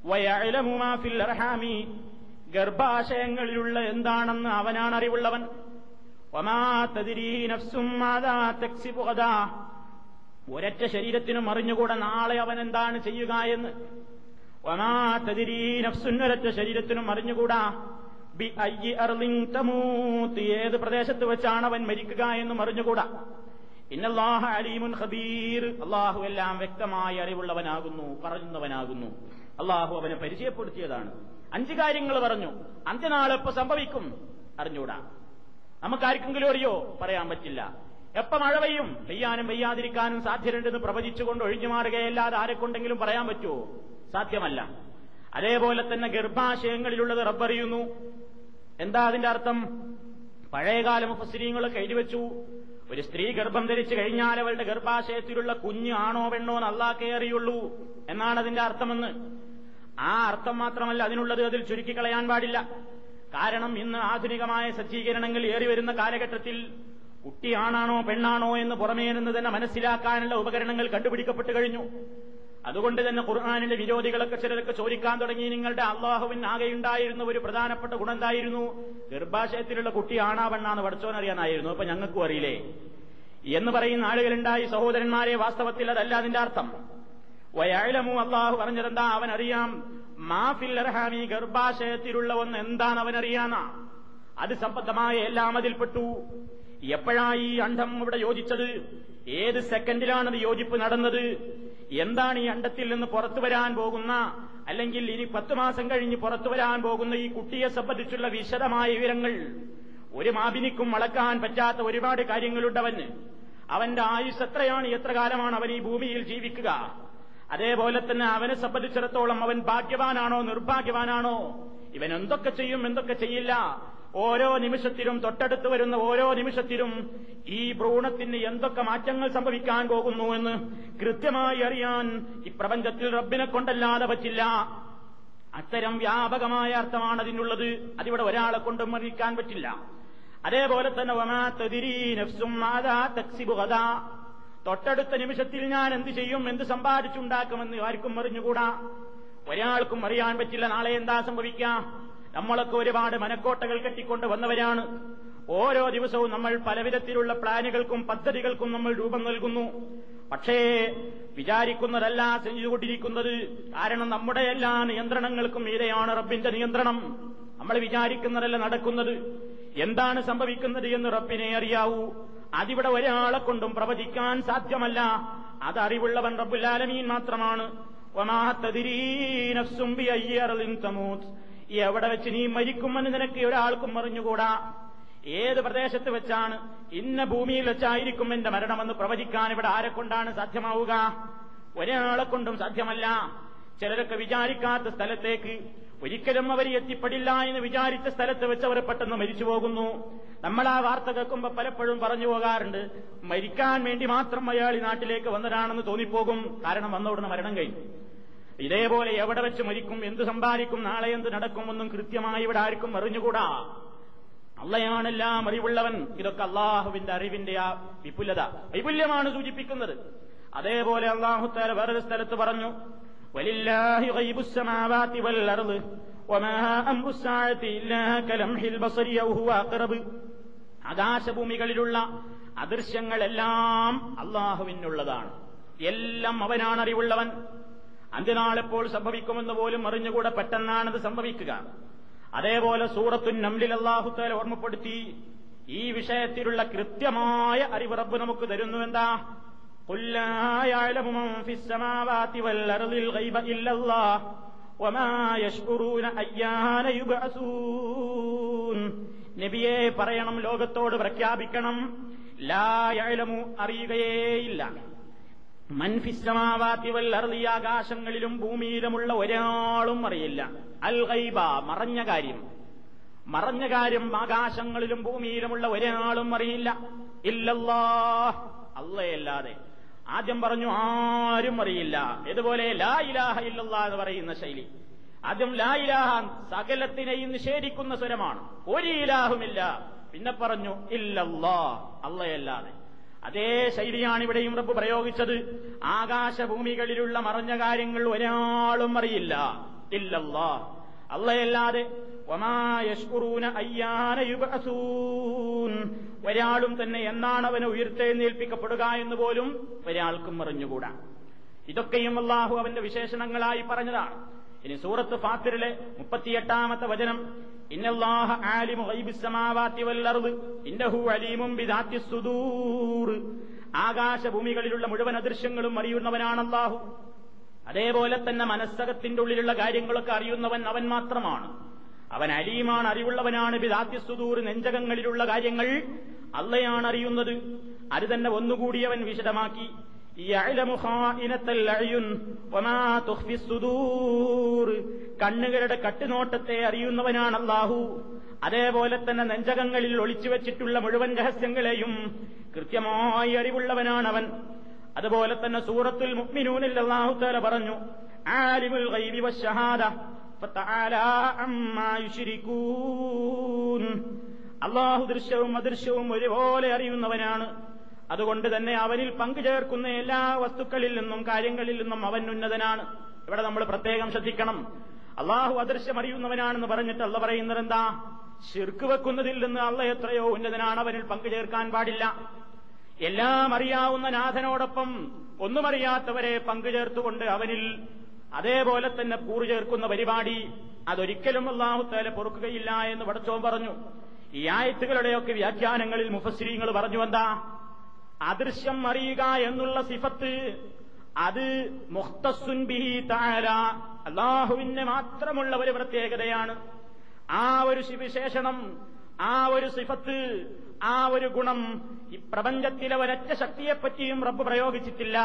വയലമുമാഫിൽ അർഹാമി. ഗർഭാശയങ്ങളിലുള്ള എന്താണെന്ന് അവനാണ് അറിവുള്ളവൻ. ഒരറ്റ ശരീരത്തിനും അറിഞ്ഞുകൂടെ നാളെ അവൻ എന്താണ് ചെയ്യുക എന്ന്. വമാ തതിരീ നഫ്സുന്നൊരറ്റ ശരീരത്തിനും അറിഞ്ഞുകൂടാ. ബി അയ്യി തമൂത്ത്. ഏത് പ്രദേശത്ത് വെച്ചാണ് അവൻ മരിക്കുക എന്നും അറിഞ്ഞുകൂടാ. അലീമുൻ ഖബീർ. അള്ളാഹു എല്ലാം വ്യക്തമായി അറിവുള്ളവനാകുന്നു പറയുന്നവനാകുന്നു അള്ളാഹു അവനെ പരിചയപ്പെടുത്തിയതാണ്. അഞ്ച് കാര്യങ്ങൾ പറഞ്ഞു. അന്ത്യനാൾ സംഭവിക്കും? അറിഞ്ഞൂടാ. നമുക്കാർക്കെങ്കിലും അറിയോ? പറയാൻ പറ്റില്ല. എപ്പ മഴ പെയ്യും? പെയ്യാനും പെയ്യാതിരിക്കാനും സാധ്യതയുണ്ടെന്ന് പ്രവചിച്ചുകൊണ്ട് ഒഴിഞ്ഞു മാറുകയല്ലാതെ ആരെക്കൊണ്ടെങ്കിലും പറയാൻ പറ്റുമോ സാധ്യമല്ല. അതേപോലെ തന്നെ ഗർഭാശയങ്ങളിലുള്ളത് റബ്ബറിയുന്നു എന്താ അതിന്റെ അർത്ഥം? പഴയകാല മുഫസിരീങ്ങളൊക്കെ എഴുതി വെച്ചു. ഒരു സ്ത്രീ ഗർഭം ധരിച്ചു കഴിഞ്ഞാൽ അവളുടെ ഗർഭാശയത്തിലുള്ള കുഞ്ഞ് ആണോ പെണ്ണോ എന്ന് അള്ളാഹ്ക്കേ അറിയുള്ളൂ എന്നാണ് അതിന്റെ അർത്ഥമെന്ന്. ആ അർത്ഥം മാത്രമല്ല അതിനുള്ളത് അതിൽ ചുരുക്കിക്കളയാൻ പാടില്ല. കാരണം ഇന്ന് ആധുനികമായ സജ്ജീകരണങ്ങൾ ഏറി വരുന്ന കാലഘട്ടത്തിൽ കുട്ടി ആണാണോ പെണ്ണാണോ എന്ന് പുറമേ നിന്ന് തന്നെ മനസ്സിലാക്കാനുള്ള ഉപകരണങ്ങൾ കണ്ടുപിടിക്കപ്പെട്ടു കഴിഞ്ഞു. അതുകൊണ്ട് തന്നെ ഖുർആാനിന്റെ വിരോധികളൊക്കെ ചിലരൊക്കെ ചോദിക്കാൻ തുടങ്ങി നിങ്ങളുടെ അള്ളാഹുവിൻ ആകെയുണ്ടായിരുന്ന ഒരു പ്രധാനപ്പെട്ട ഗുണം എന്തായിരുന്നു? ഗർഭാശയത്തിലുള്ള കുട്ടി ആണാവണ്ണാന്ന് പഠിച്ചോനറിയാനായിരുന്നു അപ്പൊ ഞങ്ങൾക്കും അറിയില്ലേ? എന്ന് പറയുന്ന ആളുകളുണ്ടായി സഹോദരന്മാരെ വാസ്തവത്തിൽ അതല്ല അതിന്റെ അർത്ഥം. വയാഴലമു അള്ളാഹു പറഞ്ഞതെന്താ? അവൻ അറിയാം മാഫിൽ അർഹാമി ഗർഭാശയത്തിലുള്ള ഒന്ന് എന്താണ് അവൻ അറിയാനാ അത് സംബന്ധമായ എല്ലാം അതിൽപ്പെട്ടു. എപ്പോഴായി ഈ അണ്ഡം ഇവിടെ യോജിച്ചത്? ഏത് സെക്കൻഡിലാണത് യോജിപ്പ് നടന്നത്? എന്താണ് ഈ അണ്ടത്തിൽ നിന്ന് പുറത്തു വരാൻ പോകുന്ന അല്ലെങ്കിൽ ഇനി പത്തു മാസം കഴിഞ്ഞ് പുറത്തു വരാൻ പോകുന്ന ഈ കുട്ടിയെ സംബന്ധിച്ചുള്ള വിശദമായ വിവരങ്ങൾ? ഒരു മാപിനിക്കും വളക്കാൻ പറ്റാത്ത ഒരുപാട് കാര്യങ്ങളുണ്ടവന് അവന്റെ ആയുസ് എത്രയാണ് എത്ര കാലമാണ് അവൻ ഈ ഭൂമിയിൽ ജീവിക്കുക? അതേപോലെ തന്നെ അവനെ സംബന്ധിച്ചിടത്തോളം അവൻ ഭാഗ്യവാനാണോ നിർഭാഗ്യവാനാണോ? ഇവൻ എന്തൊക്കെ ചെയ്യും എന്തൊക്കെ ചെയ്യില്ല? ഓരോ നിമിഷത്തിലും തൊട്ടടുത്ത് വരുന്ന ഓരോ നിമിഷത്തിലും ഈ ഭ്രൂണത്തിന് എന്തൊക്കെ മാറ്റങ്ങൾ സംഭവിക്കാൻ പോകുന്നു എന്ന് കൃത്യമായി അറിയാൻ ഈ പ്രപഞ്ചത്തിൽ റബ്ബിനെ കൊണ്ടല്ലാതെ പറ്റില്ല. അത്തരം വ്യാപകമായ അർത്ഥമാണ് അതിനുള്ളത്. അതിവിടെ ഒരാളെ കൊണ്ട് അറിയിക്കാൻ പറ്റില്ല. അതേപോലെ തന്നെ തൊട്ടടുത്ത നിമിഷത്തിൽ ഞാൻ എന്ത് ചെയ്യും? എന്ത് സമ്പാദിച്ചുണ്ടാക്കുമെന്ന് ആർക്കും അറിഞ്ഞുകൂടാ? ഒരാൾക്കും അറിയാൻ പറ്റില്ല. നാളെ എന്താ സംഭവിക്കാം? നമ്മളൊക്കെ ഒരുപാട് മനക്കോട്ടകൾ കെട്ടിക്കൊണ്ട് വന്നവരാണ്. ഓരോ ദിവസവും നമ്മൾ പലവിധത്തിലുള്ള പ്ലാനുകൾക്കും പദ്ധതികൾക്കും നമ്മൾ രൂപം നൽകുന്നു. പക്ഷേ വിചാരിക്കുന്നതല്ല ചെയ്തുകൊണ്ടിരിക്കുന്നത് കാരണം നമ്മുടെ എല്ലാ നിയന്ത്രണങ്ങൾക്കും മീതെയാണ് റബ്ബിന്റെ നിയന്ത്രണം. നമ്മൾ വിചാരിക്കുന്നതല്ല നടക്കുന്നത്. എന്താണ് സംഭവിക്കുന്നത് എന്ന് റബ്ബിനെ അറിയാവൂ. അതിവിടെ ഒരാളെ കൊണ്ടും പ്രവചിക്കാൻ സാധ്യമല്ല. അത് അറിവുള്ളവൻ റബ്ബുലാലമീൻ മാത്രമാണ്. എവിടെ വെച്ച് നീ മരിക്കുമെന്ന് നിനക്ക് ഒരാൾക്കും അറിഞ്ഞുകൂടാ? ഏത് പ്രദേശത്ത് വെച്ചാണ് ഇന്ന ഭൂമിയിൽ വെച്ചായിരിക്കും എന്റെ മരണമെന്ന് പ്രവചിക്കാൻ ഇവിടെ ആരെ കൊണ്ടാണ് സാധ്യമാവുക? ഒരാളെ കൊണ്ടും സാധ്യമല്ല. ചിലരൊക്കെ വിചാരിക്കാത്ത സ്ഥലത്തേക്ക് ഒരിക്കലും അവർ എത്തിപ്പെടില്ല എന്ന് വിചാരിച്ച സ്ഥലത്ത് വെച്ച് അവർ പെട്ടെന്ന് മരിച്ചു പോകുന്നു. നമ്മൾ ആ വാർത്ത കേൾക്കുമ്പോൾ പലപ്പോഴും പറഞ്ഞു പോകാറുണ്ട് മരിക്കാൻ വേണ്ടി മാത്രം അയാൾ ഈ നാട്ടിലേക്ക് വന്നതാണെന്ന് തോന്നിപ്പോകും. കാരണം വന്നവിടുന്ന് മരണം കഴിഞ്ഞു. ഇതേപോലെ എവിടെ വെച്ച് മരിക്കും എന്ത് സമ്പാദിക്കും നാളെ എന്ത് നടക്കുമെന്നും കൃത്യമായി ഇവിടെ ആർക്കും അറിഞ്ഞുകൂടാ. അള്ളയാണെല്ലാം അറിവുള്ളവൻ. ഇതൊക്കെ അള്ളാഹുവിന്റെ അറിവിന്റെ ആ വിപുലത. വൈപുല്യമാണ് സൂചിപ്പിക്കുന്നത്. അതേപോലെ അള്ളാഹുത്താല വേറൊരു സ്ഥലത്ത് പറഞ്ഞു ആകാശഭൂമികളിലുള്ള അദൃശ്യങ്ങളെല്ലാം അള്ളാഹുവിനുള്ളതാണ്. എല്ലാം അവനാണ് അറിവുള്ളവൻ. അന്ത്യനാളെപ്പോൾ സംഭവിക്കുമെന്ന് പോലും അറിഞ്ഞുകൂടെ പെട്ടെന്നാണത് സംഭവിക്കുക. അതേപോലെ സൂറത്തുൻ നംലിൽ അള്ളാഹുത്തേൽ ഓർമ്മപ്പെടുത്തി ഈ വിഷയത്തിലുള്ള കൃത്യമായ അറിവ് റബ്ബ് നമുക്ക് തരുന്നു എന്താ നബിയെ പറയണം ലോകത്തോട് പ്രഖ്യാപിക്കണം. ലാ അറിയുകയേയില്ല ആകാശങ്ങളിലും ഭൂമിയിലുമുള്ള ഒരാളും അറിയില്ല. അൽ ഗൈബ മറഞ്ഞ കാര്യം. മറഞ്ഞ കാര്യം ആകാശങ്ങളിലും ഭൂമിയിലുമുള്ള ഒരാളും അറിയില്ല. ഇല്ലല്ലാ അല്ലയല്ലാതെ ആദ്യം പറഞ്ഞു ആരും അറിയില്ല. ഇതുപോലെ ലാ ഇലാഹ ഇല്ല എന്ന് പറയുന്ന ശൈലി. ആദ്യം ലാ ഇലാഹ സകലത്തിനെയും നിഷേധിക്കുന്ന സ്വരമാണ്. ഒരു ഇലാഹുമില്ല. പിന്നെ പറഞ്ഞു ഇല്ലല്ലാ അല്ലയല്ലാതെ അതേ ശൈലിയാണ് ഇവിടെയും റബ്ബ് പ്രയോഗിച്ചത്. ആകാശഭൂമികളിലുള്ള മറഞ്ഞ കാര്യങ്ങൾ ഒരാളും അറിയില്ല. ഇല്ലല്ല അല്ലയല്ലാതെ ഒരാളും തന്നെ എന്നാണ് അവനെ ഉയർത്തെഴുന്നേൽപ്പിക്കപ്പെടുക എന്ന് പോലും ഒരാൾക്കും അറിഞ്ഞുകൂടാ. ഇതൊക്കെയും അള്ളാഹു അവന്റെ വിശേഷണങ്ങളായി പറഞ്ഞതാണ്. ഇനി സൂറത്ത് ഫാത്തിറിലെ മുപ്പത്തിയെട്ടാമത്തെ വചനം വല്ലർദ് ഇന്നഹു സുദൂർ. ആകാശഭൂമികളിലുള്ള മുഴുവൻ അദൃശ്യങ്ങളും അറിയുന്നവനാണ് അല്ലാഹു അതേപോലെ തന്നെ മനസ്സകത്തിന്റെ ഉള്ളിലുള്ള കാര്യങ്ങളൊക്കെ അറിയുന്നവൻ അവൻ മാത്രമാണ്. അവൻ അലീമാണ് അറിവുള്ളവനാണ് സുദൂർ നെഞ്ചകങ്ങളിലുള്ള കാര്യങ്ങൾ അള്ളയാണ് അറിയുന്നത്. അത് തന്നെ ഒന്നുകൂടി അവൻ വിശദമാക്കി. കണ്ണുകളുടെ കട്ടുനോട്ടത്തെ അറിയുന്നവനാണ് അള്ളാഹു അതേപോലെ തന്നെ നെഞ്ചകങ്ങളിൽ ഒളിച്ചു വെച്ചിട്ടുള്ള മുഴുവൻ രഹസ്യങ്ങളെയും കൃത്യമായി അറിവുള്ളവനാണ് അവൻ. അതുപോലെ തന്നെ സൂറത്തുൽ മുക്മിനൂനിൽ അള്ളാഹു തല പറഞ്ഞു ആലിമുൽ ഗൈബി അള്ളാഹു ദൃശ്യവും അദൃശ്യവും ഒരുപോലെ അറിയുന്നവനാണ്. അതുകൊണ്ട് തന്നെ അവനിൽ പങ്കുചേർക്കുന്ന എല്ലാ വസ്തുക്കളിൽ നിന്നും കാര്യങ്ങളിൽ നിന്നും അവൻ ഉന്നതനാണ്. ഇവിടെ നമ്മൾ പ്രത്യേകം ശ്രദ്ധിക്കണം. അള്ളാഹു അദൃശ്യമറിയുന്നവനാണെന്ന് പറഞ്ഞിട്ട് അല്ല പറയുന്നത് എന്താ? ശിർക്ക് വെക്കുന്നതിൽ നിന്ന് അള്ള എത്രയോ ഉന്നതനാണ്. അവനിൽ പങ്കുചേർക്കാൻ പാടില്ല. എല്ലാം അറിയാവുന്ന നാഥനോടൊപ്പം ഒന്നുമറിയാത്തവരെ പങ്കുചേർത്തുകൊണ്ട് അവനിൽ അതേപോലെ തന്നെ കൂറു ചേർക്കുന്ന പരിപാടി അതൊരിക്കലും അള്ളാഹുത്താല പൊറുക്കുകയില്ല എന്ന് പടച്ചോൻ പറഞ്ഞു. ഈ ആയത്തുകളുടെയൊക്കെ വ്യാഖ്യാനങ്ങളിൽ മുഫശ്രീങ്ങൾ പറഞ്ഞു എന്താ? അദൃശ്യം അറിയുക എന്നുള്ള സിഫത്ത് അത് മുഖ്തസുൻ ബിഹി താര അള്ളാഹുവിന് മാത്രമുള്ള ഒരു പ്രത്യേകതയാണ്. ആ ഒരു വിശേഷണം ആ ഒരു സിഫത്ത് ആ ഒരു ഗുണം ഈ പ്രപഞ്ചത്തിലെ ഒരൊറ്റ ശക്തിയെപ്പറ്റിയും റബ്ബ് പ്രയോഗിച്ചിട്ടില്ല.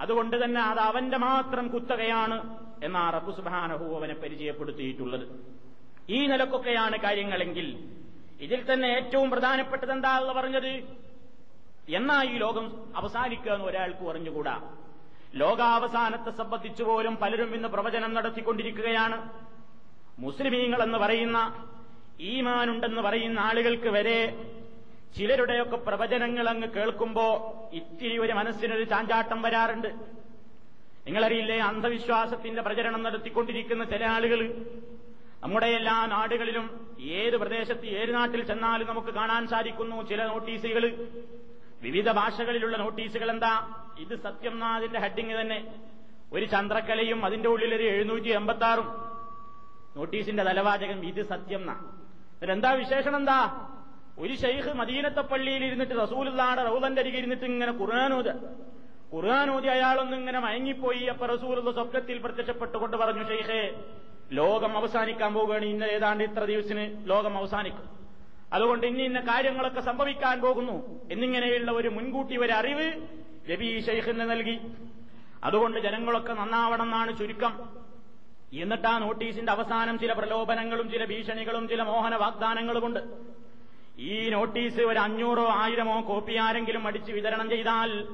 അതുകൊണ്ട് തന്നെ അത് അവന്റെ മാത്രം കുത്തകയാണ് എന്നാ റബ്ബു സുബാനഹു അവനെ പരിചയപ്പെടുത്തിയിട്ടുള്ളത്. ഈ നിലക്കൊക്കെയാണ് കാര്യങ്ങളെങ്കിൽ ഇതിൽ തന്നെ ഏറ്റവും പ്രധാനപ്പെട്ടത് എന്താ പറഞ്ഞത്? എന്നാ ഈ ലോകം അവസാനിക്കുക എന്ന് ഒരാൾക്ക് പറഞ്ഞുകൂടാ ലോകാവസാനത്തെ സംബന്ധിച്ചു പോലും പലരും ഇന്ന് പ്രവചനം നടത്തിക്കൊണ്ടിരിക്കുകയാണ്. മുസ്ലിമീങ്ങൾ എന്ന് പറയുന്ന ഈമാനുണ്ടെന്ന് പറയുന്ന ആളുകൾക്ക് വരെ ചിലരുടെയൊക്കെ പ്രവചനങ്ങൾ അങ്ങ് കേൾക്കുമ്പോ ഇത്തിരി ഒരു മനസ്സിനൊരു ചാഞ്ചാട്ടം വരാറുണ്ട്. നിങ്ങളറിയില്ലേ അന്ധവിശ്വാസത്തിന്റെ പ്രചരണം നടത്തിക്കൊണ്ടിരിക്കുന്ന ചില ആളുകൾ നമ്മുടെ എല്ലാ നാടുകളിലും ഏത് പ്രദേശത്ത് ഏത് നാട്ടിൽ ചെന്നാലും നമുക്ക് കാണാൻ സാധിക്കുന്നു ചില നോട്ടീസുകൾ വിവിധ ഭാഷകളിലുള്ള നോട്ടീസുകൾ എന്താ? ഇത് സത്യം അതിന്റെ ഹെഡിങ് തന്നെ. ഒരു ചന്ദ്രക്കലയും അതിന്റെ ഉള്ളിൽ ഒരു എഴുന്നൂറ്റി എൺപത്തി ആറും നോട്ടീസിന്റെ തലവാചകം ഇത് സത്യം എന്താ വിശേഷണം എന്താ? ഒരു ഷെയ്ഖ് മദീനത്തെ പള്ളിയിൽ ഇരുന്നിട്ട് റസൂലുള്ളാടെ റൗലന്റെ അരികെ ഇരുന്നിട്ട് ഇങ്ങനെ ഖുർആാനോദ ഖുർആാനോദി അയാളൊന്നും ഇങ്ങനെ മയങ്ങിപ്പോയി. അപ്പൊ റസൂലുള്ള സ്വപ്നത്തിൽ പ്രത്യക്ഷപ്പെട്ടുകൊണ്ട് പറഞ്ഞു ഷെയ്ഖേ ലോകം അവസാനിക്കാൻ പോവുകയാണ്. ഇന്ന ഏതാണ്ട് ഇത്ര ദിവസത്തിന് ലോകം അവസാനിക്കും. അതുകൊണ്ട് ഇന്ന ഇന്ന കാര്യങ്ങളൊക്കെ സംഭവിക്കാൻ പോകുന്നു എന്നിങ്ങനെയുള്ള ഒരു മുൻകൂട്ടി ഒരു അറിവ് നബി ഷെയ്ഖിന് നൽകി. അതുകൊണ്ട് ജനങ്ങളൊക്കെ നന്നാവണം എന്നാണ് ചുരുക്കം. എന്നിട്ട് ആ നോട്ടീസിന്റെ അവസാനം ചില പ്രലോഭനങ്ങളും ചില ഭീഷണികളും ചില മോഹന വാഗ്ദാനങ്ങളുമുണ്ട്. ഈ നോട്ടീസ് ഒരു അഞ്ഞൂറോ ആയിരമോ കോപ്പി ആരെങ്കിലും അടിച്ച് വിതരണം ചെയ്താൽ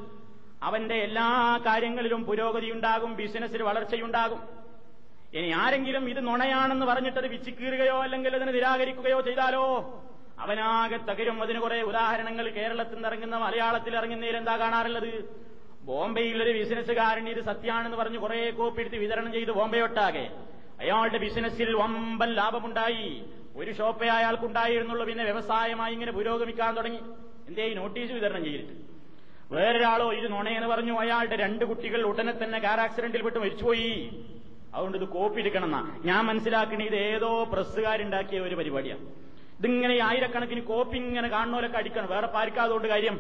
അവന്റെ എല്ലാ കാര്യങ്ങളിലും പുരോഗതിയുണ്ടാകും ബിസിനസ്സിൽ വളർച്ചയുണ്ടാകും. ഇനി ആരെങ്കിലും ഇത് നുണയാണെന്ന് പറഞ്ഞിട്ടത് വിച്ചിക്കീറുകയോ അല്ലെങ്കിൽ അതിനെ നിരാകരിക്കുകയോ ചെയ്താലോ? അവനാകെ തകരും. അതിന് കുറെ ഉദാഹരണങ്ങൾ കേരളത്തിൽ ഇറങ്ങുന്ന മലയാളത്തിൽ ഇറങ്ങുന്നതിൽ എന്താ കാണാറുള്ളത്? ബോംബെയിൽ ഒരു ബിസിനസ്സുകാരൻ ഇത് സത്യാണെന്ന് പറഞ്ഞ് കുറെ കോപ്പി എടുത്ത് വിതരണം ചെയ്ത് ബോംബെ ഒട്ടാകെ. അയാളുടെ ബിസിനസ്സിൽ വമ്പൻ ലാഭമുണ്ടായി. ഒരു ഷോപ്പേ അയാൾക്കുണ്ടായിരുന്നുള്ളൂ. പിന്നെ വ്യവസായമായി ഇങ്ങനെ പുരോഗമിക്കാൻ തുടങ്ങി. എന്തേ നോട്ടീസ് വിതരണം ചെയ്തിട്ട്? വേറൊരാളോ ഇത് നുണയെന്ന് പറഞ്ഞു അയാളുടെ രണ്ട് കുട്ടികൾ ഉടനെ തന്നെ കാർ ആക്സിഡന്റിൽ പെട്ട് മരിച്ചുപോയി. അതുകൊണ്ട് ഇത് കോപ്പി എടുക്കണമെന്നാ. ഞാൻ മനസ്സിലാക്കണേ ഇത് ഏതോ പ്രസ്സുകാരുണ്ടാക്കിയ ഒരു പരിപാടിയാണ് ഇതിങ്ങനെ ആയിരക്കണക്കിന് കോപ്പി ഇങ്ങനെ കാണുന്നവരൊക്കെ അടിക്കണം. വേറെ പാരിക്കാതുകൊണ്ട് കാര്യം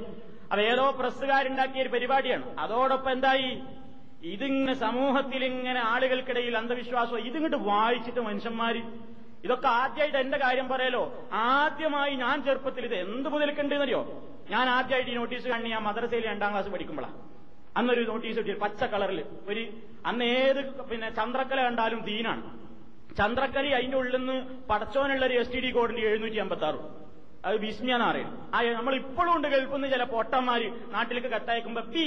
അത് ഏതോ പ്രസ്സുകാരുണ്ടാക്കിയ ഒരു പരിപാടിയാണ്. അതോടൊപ്പം എന്തായി? ഇതിങ്ങനെ സമൂഹത്തിൽ ഇങ്ങനെ ആളുകൾക്കിടയിൽ അന്ധവിശ്വാസം ഇതിങ്ങോട്ട് വായിച്ചിട്ട് മനുഷ്യന്മാര്. ഇതൊക്കെ ആദ്യമായിട്ട് എന്റെ കാര്യം പറയലോ? ആദ്യമായി ഞാൻ ചെറുപ്പത്തിൽ ഇത് എന്ത് മുതൽക്കുണ്ടെന്നറിയോ? ഞാൻ ആദ്യമായിട്ട് ഈ നോട്ടീസ് കണ്ണി ഞാൻ മദ്രസയിൽ രണ്ടാം ക്ലാസ് പഠിക്കുമ്പോഴാണ് അന്നൊരു നോട്ടീസ് കിട്ടി പച്ച കളറിൽ ഒരു അന്ന് ഏത് പിന്നെ ചന്ദ്രക്കല കണ്ടാലും ദീനാണ്. ചന്ദ്രക്കലി അതിന്റെ ഉള്ളിൽ നിന്ന് പടച്ചോനുള്ള ഒരു എസ് ടി ഡി കോഡിന്റെ എഴുന്നൂറ്റി അമ്പത്തി ആറ് അത് വിസ്മിയാന്ന് അറിയാം ആ നമ്മൾ ഇപ്പോഴും ഉണ്ട് കേൾക്കുന്ന ചില പൊട്ടന്മാര് നാട്ടിലേക്ക് കത്തയക്കുമ്പോ ബി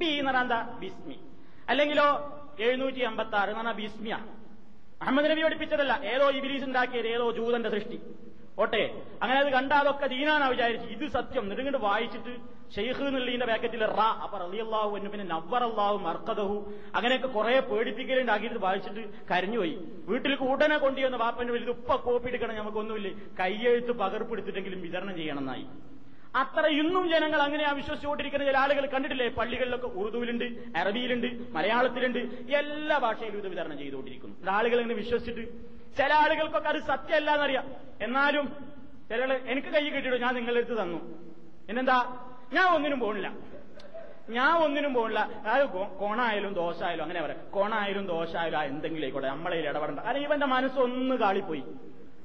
ബി എന്ന് പറഞ്ഞാൽ എന്താ? ബിസ്മി അല്ലെങ്കിലോ എഴുന്നൂറ്റി അമ്പത്തി ആറ് എന്ന് പറഞ്ഞാൽ ബിസ്മിയ അഹമ്മദ് നബി പഠിപ്പിച്ചതല്ല. ഏതോ ഇബിലീസ് ഉണ്ടാക്കിയത് ഏതോ ജൂതന്റെ സൃഷ്ടി. ഓട്ടെ അങ്ങനെ അത് കണ്ട അതൊക്കെ ദീനാനാ വിചാരിച്ചു. ഇത് സത്യം. നെടുങ്ങണ്ട് വായിച്ചിട്ട് ഷെയ്ഖ് എന്നുള്ളതിന്റെ പാക്കറ്റിൽ റാ. അപ്പൊ റളിയല്ലാഹു എന്ന് പിന്നെ അള്ളാഹു മർക്കതഹു അങ്ങനെയൊക്കെ കുറെ പേടിപ്പിക്കലുണ്ടാക്കിയിട്ട് വായിച്ചിട്ട് കരഞ്ഞുപോയി. വീട്ടിൽ ഉടനെ കൊണ്ടുവന്ന വാപ്പന്റെ വലിയ ഉപ്പ കോപ്പി എടുക്കണം നമുക്കൊന്നുമില്ല. കയ്യെഴുത്ത് പകർപ്പെടുത്തിട്ടെങ്കിലും വിതരണം ചെയ്യണമെന്നായി. അത്ര ഇന്നും ജനങ്ങൾ അങ്ങനെ വിശ്വസിച്ചുകൊണ്ടിരിക്കുന്ന ചില ആളുകൾ കണ്ടിട്ടില്ലേ? പള്ളികളിലൊക്കെ ഉറുദുവിലുണ്ട് അറബിയിലുണ്ട് മലയാളത്തിലുണ്ട്. എല്ലാ ഭാഷയിലും ഇത് വിതരണം ചെയ്തുകൊണ്ടിരിക്കുന്നു. ആളുകൾ ഇങ്ങനെ വിശ്വസിച്ചിട്ട് ചില ആളുകൾക്കൊക്കെ അത് സത്യമല്ല എന്നറിയാം എന്നാലും ചില എനിക്ക് കൈ കിട്ടിയിട്ടു ഞാൻ നിങ്ങളുടെ അടുത്ത് തന്നു. പിന്നെന്താ? ഞാൻ ഒന്നിനും പോണില്ല. ഞാൻ ഒന്നിനും പോണില്ല. അതായത് കോണായാലും ദോഷമായാലും അങ്ങനെ പറയാം. കോണായാലും ദോഷമായാലും ആ എന്തെങ്കിലും ആയിക്കോട്ടെ നമ്മളെ ഇടപെടണ്ട. അല്ലെങ്കിൽ ഇവന്റെ മനസ്സൊന്ന് കാളിപ്പോയി.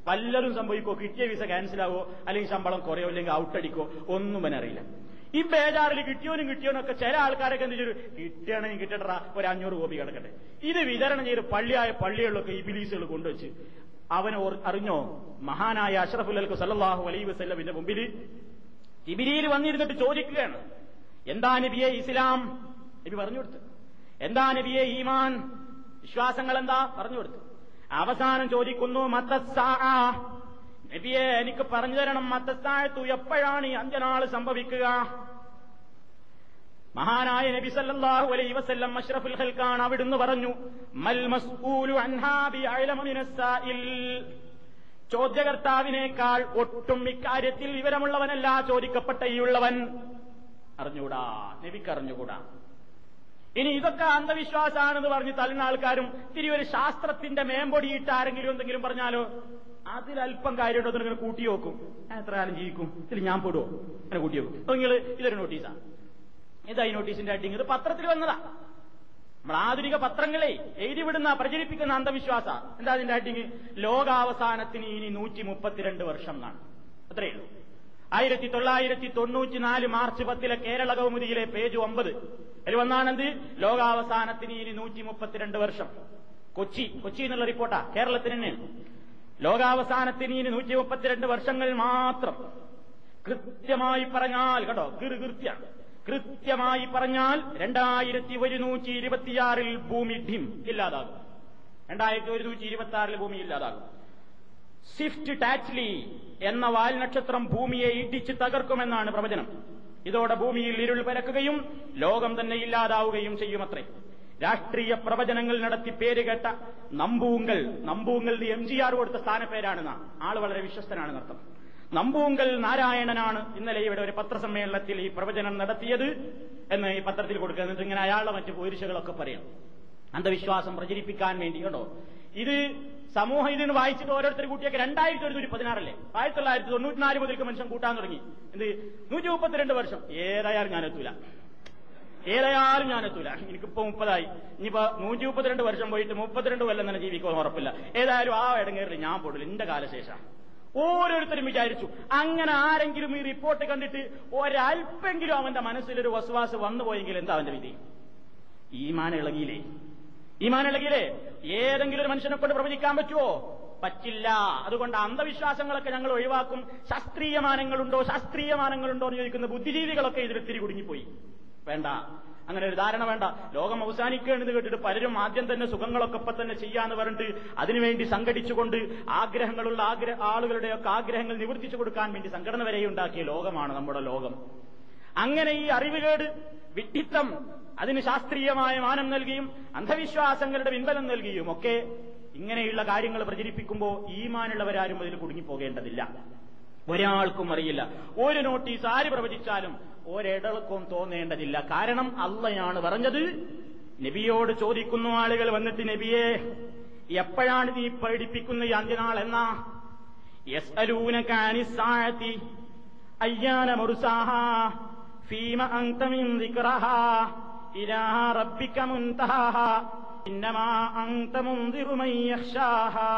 വല്ലതും സംഭവിക്കോ കിട്ടിയ വിസ ക്യാൻസൽ ആവോ? അല്ലെങ്കിൽ ശമ്പളം കുറയോ? അല്ലെങ്കിൽ ഔട്ടടിക്കോ ഒന്നും അവനറിയില്ല ഈ ബേജാറിൽ കിട്ടിയോനും കിട്ടിയോനൊക്കെ ചില ആൾക്കാരൊക്കെ എന്ത് ചെയ്തു? കിട്ടിയാണെങ്കിൽ കിട്ടട്ടാ ഒരു അഞ്ഞൂറ് കോപ്പി കിടക്കട്ടെ. ഇത് വിതരണം ചെയ്ത് പള്ളിയായ പള്ളികളിലൊക്കെ ഈ ബിലീസുകൾ കൊണ്ടുവച്ച് അവനെ അറിഞ്ഞോ? മഹാനായ അഷ്റഫുല്ലൽക്ക് സല്ലാഹു അലൈ വസ്ല്ലമിന്റെ മുമ്പിൽ ഇബിലിയിൽ വന്നിരുന്നിട്ട് ചോദിക്കുകയാണ്. എന്താ നബിയെ ഇസ്ലാം? നബി പറഞ്ഞു കൊടുത്തു. എന്താ നബിയെ ഈമാൻ? വിശ്വാസങ്ങൾ എന്താ? പറഞ്ഞു കൊടുത്തു. അവസാനം ചോദിക്കുന്നു മത്തസ്സാ നബിയെ എനിക്ക് പറഞ്ഞു തരണം മത്തത്താഴത്തു എപ്പോഴാണ് ഈ അഞ്ചനാൾ സംഭവിക്കുക? മഹാനായ നബി സല്ലല്ലാഹു അലൈഹി വസല്ലം അഷ്റഫുൽ ഖൽഖാൻ അവിടുന്ന് പറഞ്ഞു മൽ മസ്ഊലു അൻഹാ മിനസ്സാഇൽ. ചോദ്യകർത്താവിനേക്കാൾ ഒട്ടും ഇക്കാര്യത്തിൽ വിവരമുള്ളവനല്ല ചോദിക്കപ്പെട്ട ഈ ഉള്ളവൻ അറിഞ്ഞുകൂടാ? നബിക്ക് അറിഞ്ഞുകൂടാ? ഇനി ഇതൊക്കെ അന്ധവിശ്വാസമാണെന്ന് പറഞ്ഞ് തള്ളുന്ന ആൾക്കാരും തിരി ഒരു ശാസ്ത്രത്തിന്റെ മേമ്പൊടിയിട്ട് ആരെങ്കിലും എന്തെങ്കിലും പറഞ്ഞാലോ? അതിലല്പം കാര്യമുണ്ടോ ഇങ്ങനെ കൂട്ടി നോക്കും എത്ര കാലം ജീവിക്കും? ഇതിൽ ഞാൻ പെടുവോ? അങ്ങനെ കൂട്ടി നോക്കും നിങ്ങൾ ഇതൊരു നോട്ടീസാണ് ഇതാ ഈ നോട്ടീസിന്റെ അഡിങ് ഇത് പത്രത്തിൽ വന്നതാ. നമ്മൾ ആധുനിക പത്രങ്ങളെ എഴുതി വിടുന്ന പ്രചരിപ്പിക്കുന്ന അന്ധവിശ്വാസ. എന്താ അതിന്റെ അഡിങ് ലോകാവസാനത്തിന് ഇനി നൂറ്റി മുപ്പത്തിരണ്ട് വർഷം എന്നാണ്. അത്രയേ ഉള്ളൂ. ആയിരത്തി തൊള്ളായിരത്തി തൊണ്ണൂറ്റി നാല് മാർച്ച് പത്തിലെ കേരള കൗമുദിയിലെ പേജ് ഒമ്പത്. അതിൽ വന്നാണെന്ത്? ലോകാവസാനത്തിന് ഇനി നൂറ്റി മുപ്പത്തിരണ്ട് വർഷം. കൊച്ചി. കൊച്ചി എന്നുള്ള റിപ്പോർട്ടാ കേരളത്തിന് തന്നെയാണ്. ലോകാവസാനത്തിന് ഇനി നൂറ്റി മുപ്പത്തിരണ്ട് വർഷങ്ങൾ മാത്രം. കൃത്യമായി പറഞ്ഞാൽ കേട്ടോ കൃത്യാണ് കൃത്യമായി പറഞ്ഞാൽ രണ്ടായിരത്തി ഒരുന്നൂറ്റി ഇരുപത്തിയാറിൽ ഭൂമി ഡിം ഇല്ലാതാകും. രണ്ടായിരത്തി ഒരുന്നൂറ്റി ഇരുപത്തി ആറിൽ ഭൂമി ഇല്ലാതാകും. സ്വിഫ്റ്റ് ടാച്ച്ലി എന്ന വാൽനക്ഷത്രം ഭൂമിയെ ഇടിച്ച് തകർക്കുമെന്നാണ് പ്രവചനം. ഇതോടെ ഭൂമിയിൽ ഇരുൾ പരക്കുകയും ലോകം തന്നെ ഇല്ലാതാവുകയും ചെയ്യുമത്രേ. രാഷ്ട്രീയ പ്രവചനങ്ങൾ നടത്തി പേര് കേട്ട നമ്പൂങ്കൽ. നമ്പൂങ്കൽ എം ജി ആർ കൊടുത്ത സ്ഥാനപ്പേരാണെന്ന. ആൾ വളരെ വിശ്വസ്തനാണ് അർത്ഥം നമ്പൂങ്കൽ നാരായണനാണ് ഇന്നലെ ഇവിടെ ഒരു പത്രസമ്മേളനത്തിൽ ഈ പ്രവചനം നടത്തിയത് എന്ന് ഈ പത്രത്തിൽ കൊടുക്കുക. എന്നിട്ട് ഇങ്ങനെ അയാളുടെ മറ്റ് പോരിശകളൊക്കെ പറയാം. അന്ധവിശ്വാസം പ്രചരിപ്പിക്കാൻ വേണ്ടി കേട്ടോ ഇത് സമൂഹം ഇതിന് വായിച്ചിട്ട് ഓരോരുത്തർ കൂട്ടിയൊക്കെ രണ്ടായിരത്തി ഒരുന്നൂറ്റി പതിനാറല്ലേ? ആയിരത്തി തൊള്ളായിരത്തി തൊണ്ണൂറ്റിനാല് മുതൽക്ക് മനുഷ്യൻ കൂട്ടാൻ തുടങ്ങി. എന്ത്? നൂറ്റി മുപ്പത്തിരണ്ട് വർഷം. ഏതായാലും ഞാൻ ഏതായാലും ഞാൻ എത്തൂല. എനിക്കിപ്പോ മുപ്പതായി. ഇനിയിപ്പോ നൂറ്റി മുപ്പത്തിരണ്ട് വർഷം പോയിട്ട് മുപ്പത്തിരണ്ട് കൊല്ലം തന്നെ ജീവിക്കുമെന്ന് ഉറപ്പില്ല. ഏതായാലും ആ ഇടങ്ങേറിൽ ഞാൻ പോടില്ല എന്റെ കാലശേഷം. ഓരോരുത്തരും വിചാരിച്ചു. അങ്ങനെ ആരെങ്കിലും ഈ റിപ്പോർട്ട് കണ്ടിട്ട് ഒരല്പെങ്കിലും അവന്റെ മനസ്സിലൊരു വസുവാസ് വന്നുപോയെങ്കിൽ എന്താ അവന്റെ വിധി? ഈമാൻ ഇളകിയില്ലേ? ഈമാൻ ഇളകിയില്ലേ? ഏതെങ്കിലും ഒരു മനുഷ്യനെ കൊണ്ട് പ്രവചിക്കാൻ പറ്റുമോ പറ്റില്ല. അതുകൊണ്ട് അന്ധവിശ്വാസങ്ങളൊക്കെ ഞങ്ങൾ ഒഴിവാക്കും. ശാസ്ത്രീയമാനങ്ങളുണ്ടോ? ശാസ്ത്രീയമാനങ്ങളുണ്ടോ എന്ന് ചോദിക്കുന്ന ബുദ്ധിജീവികളൊക്കെ ഇതിൽ കുടുങ്ങിപ്പോയി വേണ്ട. അങ്ങനെ ഒരു ധാരണ വേണ്ട. ലോകം അവസാനിക്കുകയാണെന്ന് കേട്ടിട്ട് പലരും ആദ്യം തന്നെ സുഖങ്ങളൊക്കെ ഇപ്പൊ തന്നെ ചെയ്യാന്ന് പറഞ്ഞിട്ട് അതിനുവേണ്ടി സംഘടിച്ചുകൊണ്ട് ആഗ്രഹങ്ങളുള്ള ആഗ്രഹ ആളുകളുടെയൊക്കെ ആഗ്രഹങ്ങൾ നിവർത്തിച്ചു കൊടുക്കാൻ വേണ്ടി സംഘടന വരെ ഉണ്ടാക്കിയ ലോകമാണ് നമ്മുടെ ലോകം. അങ്ങനെ ഈ അറിവുകേട് വിട്ടിത്തം അതിന് ശാസ്ത്രീയമായ മാനം നൽകിയും അന്ധവിശ്വാസങ്ങളുടെ പിൻബലം നൽകിയും ഒക്കെ ഇങ്ങനെയുള്ള കാര്യങ്ങൾ പ്രചരിപ്പിക്കുമ്പോൾ ഈമാനുള്ളവരാരും അതിൽ കുടുങ്ങിപ്പോകേണ്ടതില്ല. ഒരാൾക്കും അറിയില്ല. ഒരു നോട്ടീസ് ആര് പ്രവചിച്ചാലും ഒരിടൾക്കും തോന്നേണ്ടതില്ല. കാരണം അള്ളയാണ് പറഞ്ഞത്. നബിയോട് ചോദിക്കുന്നു ആളുകൾ വന്നിട്ട് നബിയെ എപ്പോഴാണ് നീ പഠിപ്പിക്കുന്ന ഈ അന്ത്യനാൾ എന്നാ? യസ്അലൂനകാനിസാഴത്തി അയ്യാന മുർസാഹ ഫീമ അന്തമിൻ ഇലാ റബ്ബിക മുൻതഹാഹ ഇന്നമാ അന്ത മുൻദിറു മൻ യഖ്ശാഹാ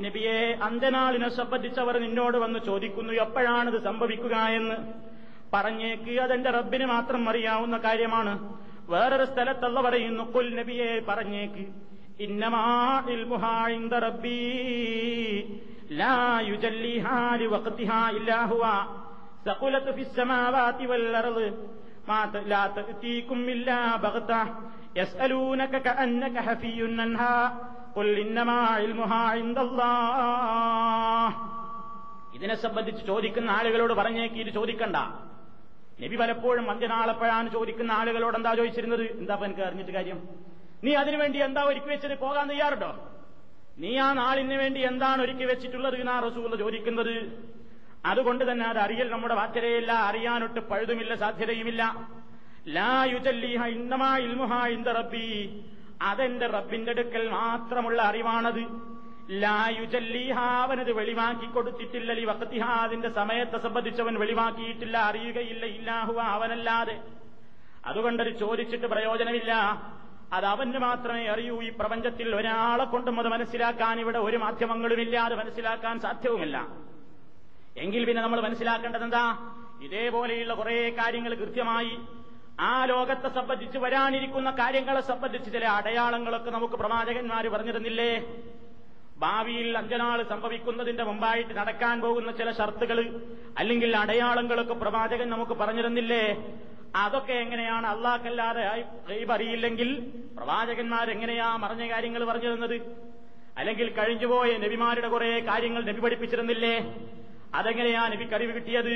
നബിയെ അന്തനാളിനെ സംബന്ധിച്ചവർ നിന്നോട് വന്ന് ചോദിക്കുന്നു എപ്പോഴാണിത് സംഭവിക്കുക എന്ന്. പറഞ്ഞേക്ക് അതെന്റെ റബ്ബിന് മാത്രം അറിയാവുന്ന കാര്യമാണ്. വേറൊരു സ്ഥലത്തല്ല പറയുന്നു കുൽ നബിയെ പറഞ്ഞേക്ക്. ഇന്നമാ ഇതിനെ സംബന്ധിച്ച് ചോദിക്കുന്ന ആളുകളോട് പറഞ്ഞേക്ക് ഇത് ചോദിക്കണ്ട. നബി പലപ്പോഴും അന്ത്യനാളെപ്പോഴാണ് ചോദിക്കുന്ന ആളുകളോട് എന്താ ചോദിച്ചിരുന്നത്? എന്താ എനിക്ക് അറിഞ്ഞിട്ട് കാര്യം? നീ അതിനുവേണ്ടി എന്താ ഒരുക്കി വെച്ചിട്ട് പോകാൻ തയ്യാറുണ്ടോ? നീ ആ നാളിന് വേണ്ടി എന്താണ് ഒരുക്കി വെച്ചിട്ടുള്ളത് എന്നാ റസൂൽ ചോദിക്കുന്നത്? അതുകൊണ്ട് തന്നെ അത് അറിയൽ നമ്മുടെ വാക്കരയില്ല അറിയാനൊട്ട് പഴുതുമില്ല സാധ്യതയുമില്ല. ലാ യുജല്ലിഹ ഇന്നമാ ഇൽമുഹ ഇന്ദ റബ്ബി. അതെന്റെ റബ്ബിന്റെ അടുക്കൽ മാത്രമുള്ള അറിവാണത്. ലാ യുജല്ലിഹ വെളിവാക്കി കൊടുത്തിട്ടില്ല. ലി അതിന്റെ സമയത്തെ സംബന്ധിച്ചവൻ വെളിവാക്കിയിട്ടില്ല. അറിയുകയില്ല. ഇല്ലാഹുവ അവനല്ലാതെ. അതുകൊണ്ടത് ചോദിച്ചിട്ട് പ്രയോജനമില്ല. അത് അവന് മാത്രമേ അറിയൂ. ഈ പ്രപഞ്ചത്തിൽ ഒരാളെ കൊണ്ടും അത് മനസ്സിലാക്കാൻ ഇവിടെ ഒരു മാധ്യമങ്ങളുമില്ല അത് മനസ്സിലാക്കാൻ സാധ്യവുമില്ല. എങ്കിൽ പിന്നെ നമ്മൾ മനസ്സിലാക്കേണ്ടത് എന്താ ഇതേപോലെയുള്ള കുറെ കാര്യങ്ങൾ കൃത്യമായി ആ ലോകത്തെ സംബന്ധിച്ച് വരാനിരിക്കുന്ന കാര്യങ്ങളെ സംബന്ധിച്ച് ചില അടയാളങ്ങളൊക്കെ നമുക്ക് പ്രവാചകന്മാർ പറഞ്ഞിരുന്നില്ലേ? ഭാവിയിൽ അഞ്ചനാൾ സംഭവിക്കുന്നതിന്റെ മുമ്പായിട്ട് നടക്കാൻ പോകുന്ന ചില ഷർത്തുകൾ അല്ലെങ്കിൽ അടയാളങ്ങളൊക്കെ പ്രവാചകൻ നമുക്ക് പറഞ്ഞിരുന്നില്ലേ? അതൊക്കെ എങ്ങനെയാണ്? അള്ളാഹ്ക്കല്ലാതെ അറിയില്ലെങ്കിൽ പ്രവാചകന്മാർ എങ്ങനെയാ മറഞ്ഞ കാര്യങ്ങൾ പറഞ്ഞിരുന്നത്? അല്ലെങ്കിൽ കഴിഞ്ഞുപോയ നബിമാരുടെ കുറെ കാര്യങ്ങൾ നബി പഠിപ്പിച്ചിരുന്നില്ലേ? അതെങ്ങനെയാ നബിക്ക് അറിവ് കിട്ടിയത്?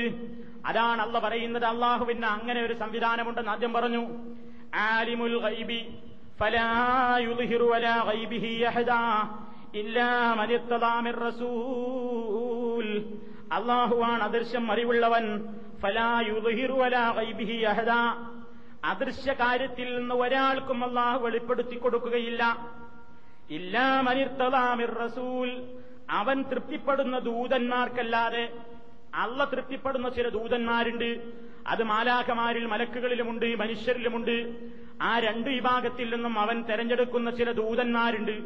അതാണ് അല്ല പറയുന്നത്. അള്ളാഹുവിന് അങ്ങനെ ഒരു സംവിധാനമുണ്ടെന്ന് ആദ്യം പറഞ്ഞു. ആലിമുൽ ഗൈബി അള്ളാഹുവാണ് അദൃശ്യം അറിവുള്ളവൻ. അദൃശ്യ കാര്യത്തിൽ നിന്ന് ഒരാൾക്കും അള്ളാഹു വെളിപ്പെടുത്തി കൊടുക്കുകയില്ല. ഇല്ലാ മനിർത്തലാമിർ റസൂൽ. അവൻ തൃപ്തിപ്പെടുന്ന ദൂതന്മാർക്കല്ലാതെ അള്ള തൃപ്തിപ്പെടുന്ന ചില ദൂതന്മാരുണ്ട്. അത് മാലാഖമാരിൽ മലക്കുകളിലുമുണ്ട് മനുഷ്യരിലുമുണ്ട്. ആ രണ്ട് വിഭാഗത്തിൽ നിന്നും അവൻ തെരഞ്ഞെടുക്കുന്ന ചില ദൂതന്മാരുണ്ട്.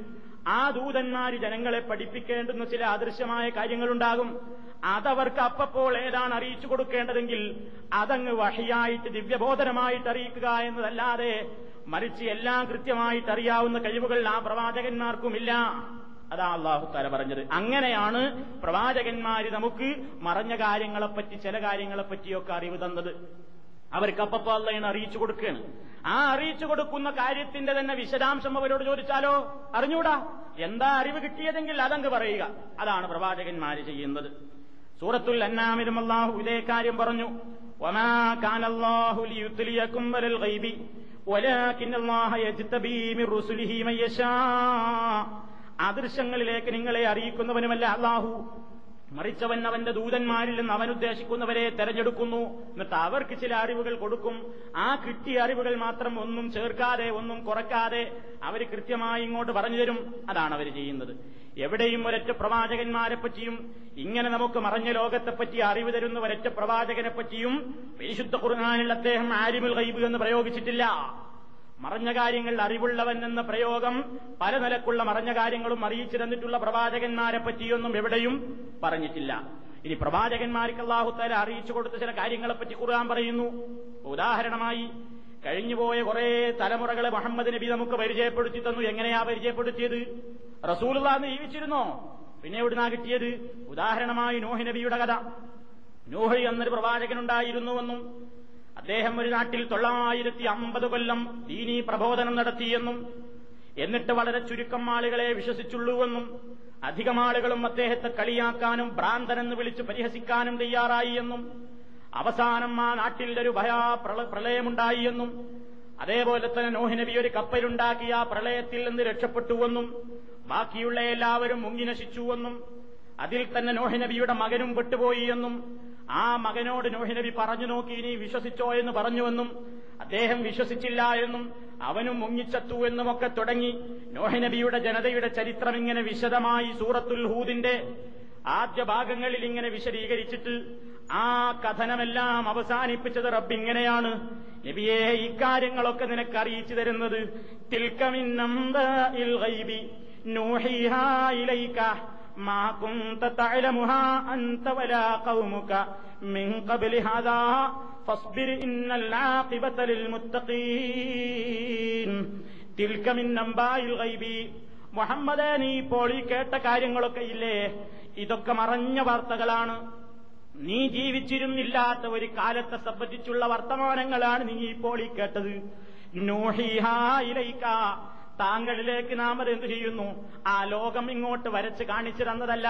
ആ ദൂതന്മാർ ജനങ്ങളെ പഠിപ്പിക്കേണ്ടുന്ന ചില അദൃശ്യമായ കാര്യങ്ങളുണ്ടാകും. അതവർക്ക് അപ്പപ്പോൾ ഏതാണ് അറിയിച്ചു കൊടുക്കേണ്ടതെങ്കിൽ അതങ്ങ് വഹിയായിട്ട് ദിവ്യബോധനമായിട്ട് അറിയിക്കുക എന്നതല്ലാതെ മറിച്ച് എല്ലാം കൃത്യമായിട്ട് അറിയാവുന്ന കഴിവുകൾ ആ പ്രവാചകന്മാർക്കുമില്ല. അതാ അള്ളാഹു താല പറഞ്ഞത് അങ്ങനെയാണ് പ്രവാചകന്മാര് നമുക്ക് മറഞ്ഞ കാര്യങ്ങളെപ്പറ്റി ചില കാര്യങ്ങളെപ്പറ്റിയൊക്കെ അറിവ് തന്നത് അവർക്ക് അപ്പപ്പോ അള്ളയാണ് അറിയിച്ചു കൊടുക്കുകയാണ് ആ അറിയിച്ചു കൊടുക്കുന്ന കാര്യത്തിന്റെ തന്നെ വിശദാംശം അവരോട് ചോദിച്ചാലോ അറിഞ്ഞൂടാ എന്താ അറിവ് കിട്ടിയതെങ്കിൽ അതങ്ങ് പറയുക അതാണ് പ്രവാചകന്മാര് ചെയ്യുന്നത് സൂറത്തുൽ അന്നാമിലും അള്ളാഹു ഇതേ കാര്യം പറഞ്ഞു وما كان الله ليطليكم على الغيب ولكن الله يجتبي من رسله من يشاء അദൃശ്യങ്ങളിലേക്ക് നിങ്ങളെ അറിയിക്കുന്നവനുമല്ല അള്ളാഹു. മറിച്ചവൻ അവന്റെ ദൂതന്മാരിൽ നിന്ന് അവൻ ഉദ്ദേശിക്കുന്നവരെ തെരഞ്ഞെടുക്കുന്നു. എന്നിട്ട് അവർക്ക് ചില അറിവുകൾ കൊടുക്കും. ആ കിട്ടിയ അറിവുകൾ മാത്രം ഒന്നും ചേർക്കാതെ ഒന്നും കുറക്കാതെ അവർ കൃത്യമായി ഇങ്ങോട്ട് പറഞ്ഞു തരും. അതാണ് അവർ ചെയ്യുന്നത്. എവിടെയും ഒരൊറ്റ പ്രവാചകന്മാരെ പറ്റിയും ഇങ്ങനെ നമുക്ക് മറഞ്ഞ ലോകത്തെപ്പറ്റി അറിവ് തരുന്ന ഒരൊറ്റ പ്രവാചകനെ പറ്റിയും പരിശുദ്ധ കുറുനാനിൽ അദ്ദേഹം ആരിമുൽ ഗൈബ് എന്ന് പ്രയോഗിച്ചിട്ടില്ല. മറഞ്ഞ കാര്യങ്ങൾ അറിവുള്ളവൻ എന്ന പ്രയോഗം പല നിലക്കുള്ള മറഞ്ഞ കാര്യങ്ങളും അറിയിച്ചു തന്നിട്ടുള്ള പ്രവാചകന്മാരെ പറ്റിയൊന്നും എവിടെയും പറഞ്ഞിട്ടില്ല. ഇനി പ്രവാചകന്മാർക്ക് അള്ളാഹുത്താല അറിയിച്ചു കൊടുത്ത ചില കാര്യങ്ങളെപ്പറ്റി ഖുർആൻ പറയുന്നു. ഉദാഹരണമായി കഴിഞ്ഞുപോയ കുറെ തലമുറകളെ മുഹമ്മദ് നബി നമുക്ക് പരിചയപ്പെടുത്തി തന്നു. എങ്ങനെയാ പരിചയപ്പെടുത്തിയത്? റസൂലുള്ളാന്ന് ജീവിച്ചിരുന്നോ? പിന്നെ എവിടുന്നാ കിട്ടിയത്? ഉദാഹരണമായി നോഹി നബിയുടെ കഥ. നോഹി എന്നൊരു പ്രവാചകനുണ്ടായിരുന്നുവെന്നും അദ്ദേഹം ഒരു നാട്ടിൽ തൊള്ളായിരത്തി അമ്പത് കൊല്ലം ദീനീ പ്രബോധനം നടത്തിയെന്നും എന്നിട്ട് വളരെ ചുരുക്കം ആളുകളെ വിശ്വസിച്ചുള്ളൂവെന്നും അധികം ആളുകളും അദ്ദേഹത്തെ കളിയാക്കാനും ഭ്രാന്തനെന്ന് വിളിച്ച് പരിഹസിക്കാനും തയ്യാറായി എന്നും അവസാനം ആ നാട്ടിൽ ഒരു ഭയാ പ്രള- പ്രളയമുണ്ടായി എന്നും അതേപോലെ തന്നെ നോഹിനബി ഒരു കപ്പലുണ്ടാക്കി ആ പ്രളയത്തിൽ നിന്ന് രക്ഷപ്പെട്ടുവെന്നും ബാക്കിയുള്ള എല്ലാവരും മുങ്ങി നശിച്ചുവെന്നും അതിൽ തന്നെ നോഹിനബിയുടെ മകനും പെട്ടുപോയി എന്നും ആ മകനോട് നോഹിനബി പറഞ്ഞു നോക്കി നീ വിശ്വസിച്ചോ എന്ന് പറഞ്ഞുവെന്നും അദ്ദേഹം വിശ്വസിച്ചില്ല എന്നും അവനും മുങ്ങിച്ചത്തു എന്നുമൊക്കെ തുടങ്ങി. നോഹിനബിയുടെ ജനതയുടെ ചരിത്രം ഇങ്ങനെ വിശദമായി സൂറത്തുൽ ഹൂദിന്റെ ആദ്യ ഭാഗങ്ങളിൽ ഇങ്ങനെ വിശദീകരിച്ചിട്ട് ആ കഥനമെല്ലാം അവസാനിപ്പിച്ചത് റബ്ബ് ഇങ്ങനെയാണ്. നബിയെ ഇക്കാര്യങ്ങളൊക്കെ നിനക്ക് അറിയിച്ചു തരുന്നത് തിൽക്കമിന്നംബ മുഹമ്മദേ നീ ഇപ്പോൾ ഈ കേട്ട കാര്യങ്ങളൊക്കെ ഇല്ലേ? ഇതൊക്കെ മറഞ്ഞ വാർത്തകളാണ്. നീ ജീവിച്ചിരുന്നില്ലാത്ത ഒരു കാലത്തെ സംബന്ധിച്ചുള്ള വർത്തമാനങ്ങളാണ് നീ ഇപ്പോൾ ഈ കേട്ടത്. നൂഹിഹാ ഇലൈക താങ്കളിലേക്ക് നാം അത് എന്ത് ചെയ്യുന്നു? ആ ലോകം ഇങ്ങോട്ട് വരച്ച് കാണിച്ചു തന്നതല്ല.